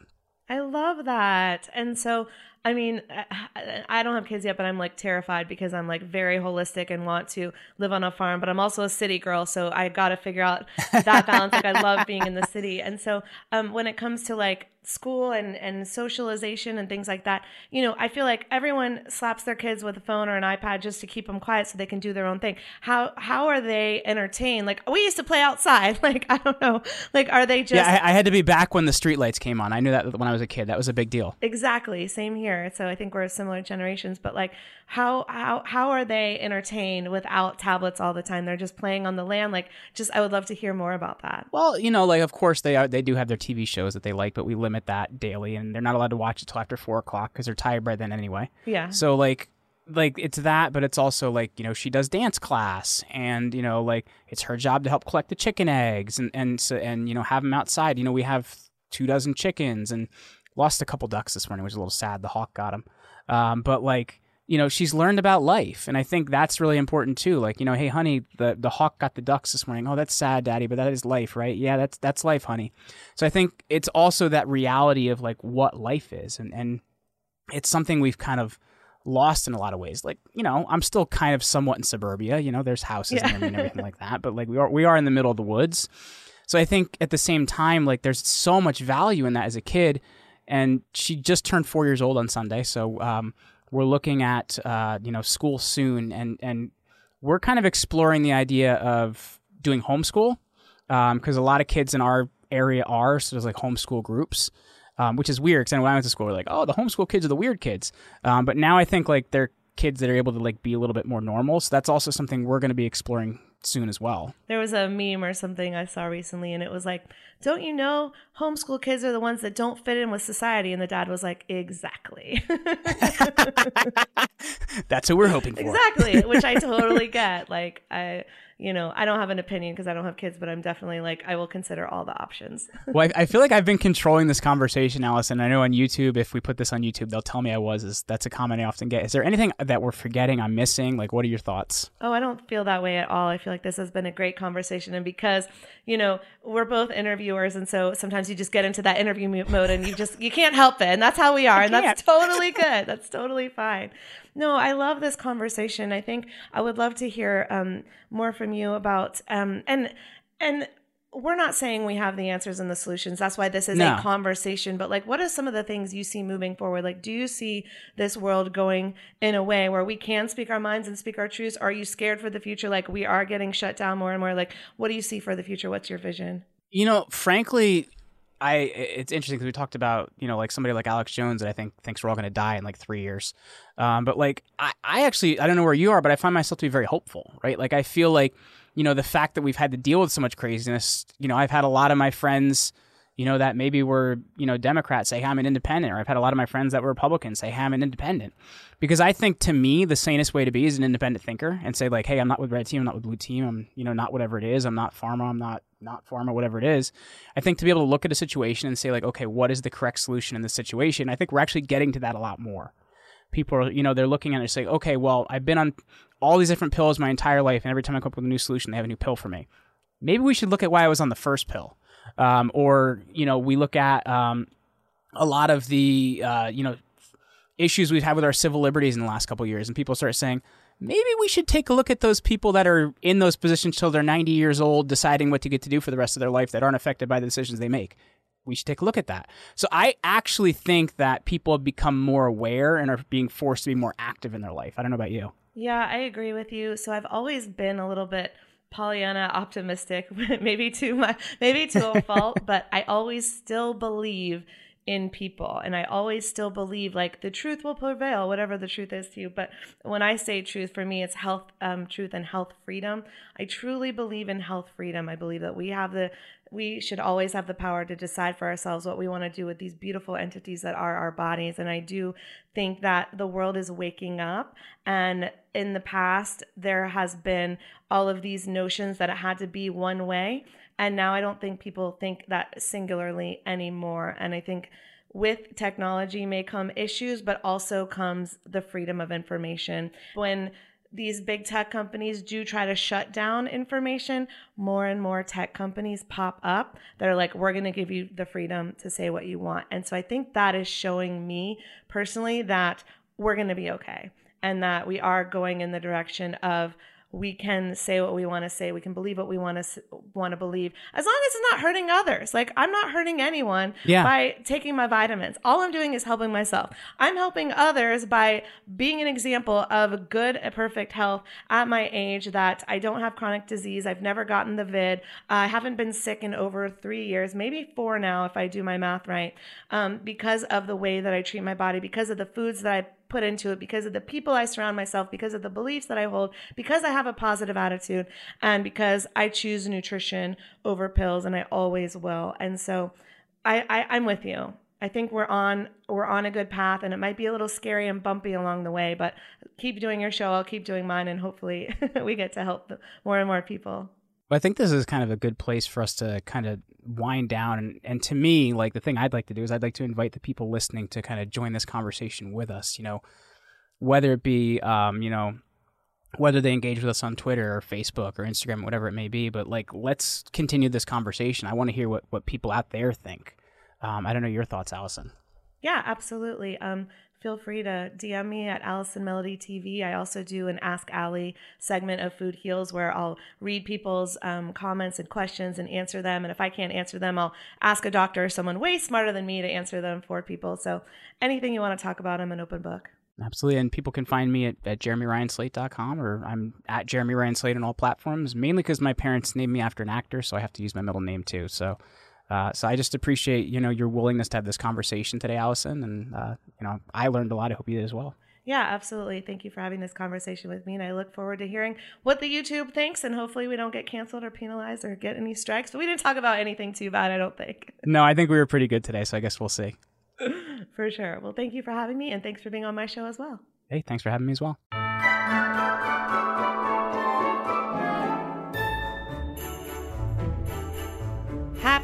I love that. And so I mean, I- I don't have kids yet, but I'm like terrified because I'm like very holistic and want to live on a farm, but I'm also a city girl. So I got to figure out that balance. like I love being in the city. And so um, when it comes to like school and, and socialization and things like that, you know, I feel like everyone slaps their kids with a phone or an iPad just to keep them quiet so they can do their own thing. How, how are they entertained? Like we used to play outside. Like, I don't know. Like, are they just. yeah, I, I had to be back when the streetlights came on. I knew that when I was a kid. That was a big deal. Exactly. Same here. So I think we're similar generations, but like how how how are they entertained without tablets all the time? They're just playing on the land. Like just I would love to hear more about that. Well, you know, like of course they are. They do have their TV shows that they like, but we limit that daily, and they're not allowed to watch it till after four o'clock because they're tired by then anyway. Yeah. So like, like it's that, but it's also like you know she does dance class, and you know like it's her job to help collect the chicken eggs, and and so and you know have them outside. You know we have two dozen chickens, and lost a couple ducks this morning, which is a little sad. The hawk got them, um, but like you know she's learned about life and i think that's really important too. Like you know hey honey the the hawk got the ducks this morning. Oh that's sad daddy but that is life right? Yeah that's that's life honey. So i think it's also that reality of like what life is and and it's something we've kind of lost in a lot of ways. Like you know i'm still kind of somewhat in suburbia. You know there's houses Yeah. and everything like that but like we are we are in the middle of the woods. So i think at the same time like there's so much value in that as a kid and she just turned four years old on sunday. So um, we're looking at uh, you know school soon and and we're kind of exploring the idea of doing homeschool because a lot of kids in our area are so there's like homeschool groups um, which is weird because when i went to school we're like oh the homeschool kids are the weird kids. Um, but now i think like they're kids that are able to like be a little bit more normal. So that's also something we're going to be exploring soon as well There was a meme or something I saw recently, and it was like, "Don't you know homeschool kids are the ones that don't fit in with society?" And the dad was like, "Exactly, that's what we're hoping for exactly," which I totally get. Like I, you know, I don't have an opinion because I don't have kids, but I'm definitely like I will consider all the options. well, I, I feel like I've been controlling this conversation, Allison. I know on YouTube, if we put this on YouTube, they'll tell me I was. Is that's a comment I often get. Is there anything that we're forgetting? I'm missing? Like, what are your thoughts? Oh, I don't feel that way at all. I feel like this has been a great conversation. And because, you know, we're both interviewers. And so sometimes you just get into that interview mode and you just, you can't help it. And that's how we are. And that's totally good. That's totally fine. No, I love this conversation. I think I would love to hear um, more from you about, um, and, and, we're not saying we have the answers and the solutions. That's why this is No. a conversation. But like, what are some of the things you see moving forward? Like, do you see this world going in a way where we can speak our minds and speak our truths? Are you scared for the future? Like, we are getting shut down more and more. Like, what do you see for the future? What's your vision? You know, frankly, I it's interesting because we talked about you know like somebody like Alex Jones that I think thinks we're all going to die in like three years, um, but like I, I actually I don't know where you are, but I find myself to be very hopeful, right? Like I feel like you know the fact that we've had to deal with so much craziness. You know, I've had a lot of my friends. You know that maybe were you know Democrats say hey, I'm an independent, or I've had a lot of my friends that were Republicans say hey, I'm an independent, because I think to me the sanest way to be is an independent thinker and say like hey I'm not with red team, I'm not with blue team, I'm you know not whatever it is, I'm not pharma, I'm not not pharma, whatever it is. I think to be able to look at a situation and say like okay what is the correct solution in this situation? I think we're actually getting to that a lot more. People are you know they're looking at it and say okay well I've been on all these different pills my entire life, and every time I come up with a new solution they have a new pill for me. Maybe we should look at why I was on the first pill um, or you know we look at um, a lot of the uh, you know issues we've had with our civil liberties in the last couple years, and people start saying maybe we should take a look at those people that are in those positions till they're 90 years old, deciding what to get to do for the rest of their life that aren't affected by the decisions they make. We should take a look at that. So I actually think that people have become more aware and are being forced to be more active in their life. I don't know about you. Yeah, I agree with you. So I've always been a little bit Pollyanna optimistic, maybe too much, maybe to a fault, but I always still believe in people and I always still believe like the truth will prevail, whatever the truth is to you. But when I say truth, for me, it's health, um, truth, and health freedom. I truly believe in health freedom. I believe that we have the we should always have the power to decide for ourselves what we want to do with these beautiful entities that are our bodies. And I do think that the world is waking up. And in the past, there has been all of these notions that it had to be one way. And now I don't think people think that singularly anymore. And I think with technology may come issues, but also comes the freedom of information. When these big tech companies do try to shut down information, more and more tech companies pop up that are like, we're going to give you the freedom to say what you want. And so I think that is showing me personally that we're going to be okay and that we are going in the direction of we can say what we want to say we can believe what we want to want to believe as long as it's not hurting others. Like i'm not hurting anyone Yeah. by taking my vitamins. All i'm doing is helping myself. I'm helping others by being an example of good perfect health at my age that i don't have chronic disease. I've never gotten the vid. I haven't been sick in over three years maybe four now if i do my math right um, because of the way that i treat my body because of the foods that i put into it because of the people I surround myself, because of the beliefs that I hold, because I have a positive attitude, and because I choose nutrition over pills, and I always will. And so, I, I I'm with you. I think we're on we're on a good path, and it might be a little scary and bumpy along the way, but keep doing your show. I'll keep doing mine, and hopefully, we get to help more and more people. I think this is kind of a good place for us to kind of wind down. And, and to me, like the thing I'd like to do is I'd like to invite the people listening to kind of join this conversation with us, you know, whether it be, um, you know, whether they engage with us on Twitter or Facebook or Instagram, whatever it may be. But like, let's continue this conversation. I want to hear what, what people out there think. Um, I don't know your thoughts, Allison. Yeah, absolutely. Um, feel free to DM me at Allison Melody TV. I also do an Ask Allie segment of Food Heals where I'll read people's um, comments and questions and answer them. And if I can't answer them, I'll ask a doctor or someone way smarter than me to answer them for people. So anything you want to talk about, I'm an open book. Absolutely. And people can find me at, at jeremyryanslate.com or I'm at Jeremy Ryan Slate on all platforms, mainly because my parents named me after an actor, so I have to use my middle name too. So uh, so I just appreciate, you know, your willingness to have this conversation today, Allison. And, uh, you know, I learned a lot. I hope you did as well. Yeah, absolutely. Thank you for having this conversation with me. And I look forward to hearing what the YouTube thinks. And hopefully we don't get canceled or penalized or get any strikes. But we didn't talk about anything too bad, I don't think. No, I think we were pretty good today. So I guess we'll see. for sure. Well, thank you for having me. And thanks for being on my show as well. Hey, thanks for having me as well.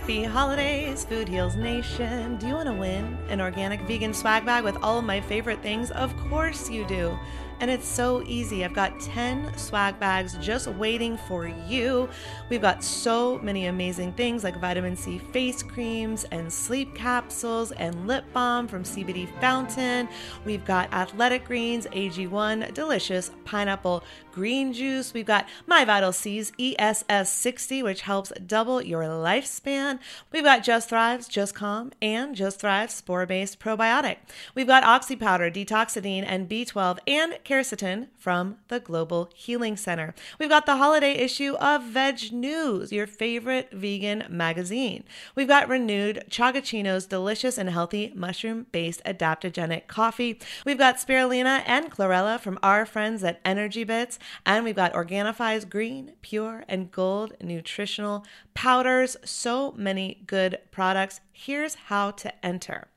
Happy holidays, Food Heals Nation. Do you want to win an organic vegan swag bag with all of my favorite things? Of course you do. And it's so easy. I've got 10 swag bags just waiting for you. We've got so many amazing things like vitamin C face creams and sleep capsules and lip balm from CBD Fountain. We've got Athletic Greens, AG1, delicious pineapple green juice. We've got My Vital C's ESS 60, which helps double your lifespan. We've got Just Thrive's Just Calm and Just Thrive spore based probiotic. We've got Oxy Powder, Detoxadine, and B12 and quercetin from the Global Healing Center. We've got the holiday issue of Veg News, your favorite vegan magazine. We've got renewed Chagachino's delicious and healthy mushroom based adaptogenic coffee. We've got spirulina and chlorella from our friends at Energy Bits. And we've got Organifi's green, pure, and gold nutritional powders. So many good products. Here's how to enter.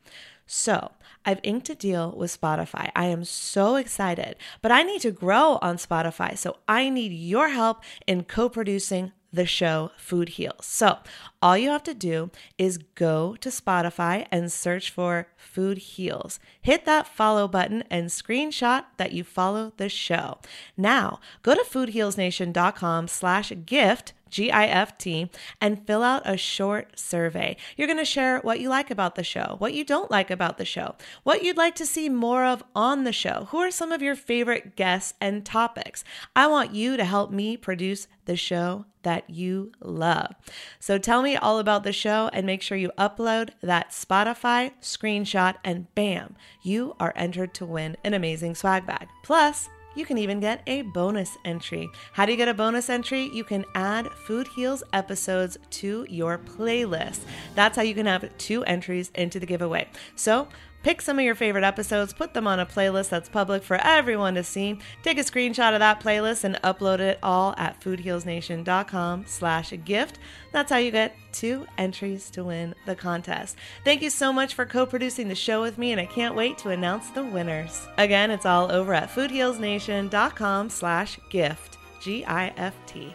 So, I've inked a deal with Spotify. I am so excited, but I need to grow on Spotify. So, I need your help in co producing the show Food Heals. So, all you have to do is go to Spotify and search for Food Heals. Hit that follow button and screenshot that you follow the show. Now, go to foodhealsnation.com slash gift G-I-F-T, and fill out a short survey. You're going to share what you like about the show, what you don't like about the show, what you'd like to see more of on the show. Who are some of your favorite guests and topics? I want you to help me produce the show that you love. So tell me all about the show and make sure you upload that Spotify screenshot and bam, you are entered to win an amazing swag bag. Plus, you can even get a bonus entry. How do you get a bonus entry? You can add Food Heals episodes to your playlist. That's how you can have two entries into the giveaway. So, Pick some of your favorite episodes, put them on a playlist that's public for everyone to see. Take a screenshot of that playlist and upload it all at foodhealsnation.com slash gift. That's how you get two entries to win the contest. Thank you so much for co-producing the show with me, and I can't wait to announce the winners. Again, it's all over at foodhealsnation.com slash gift. G-I-F-T.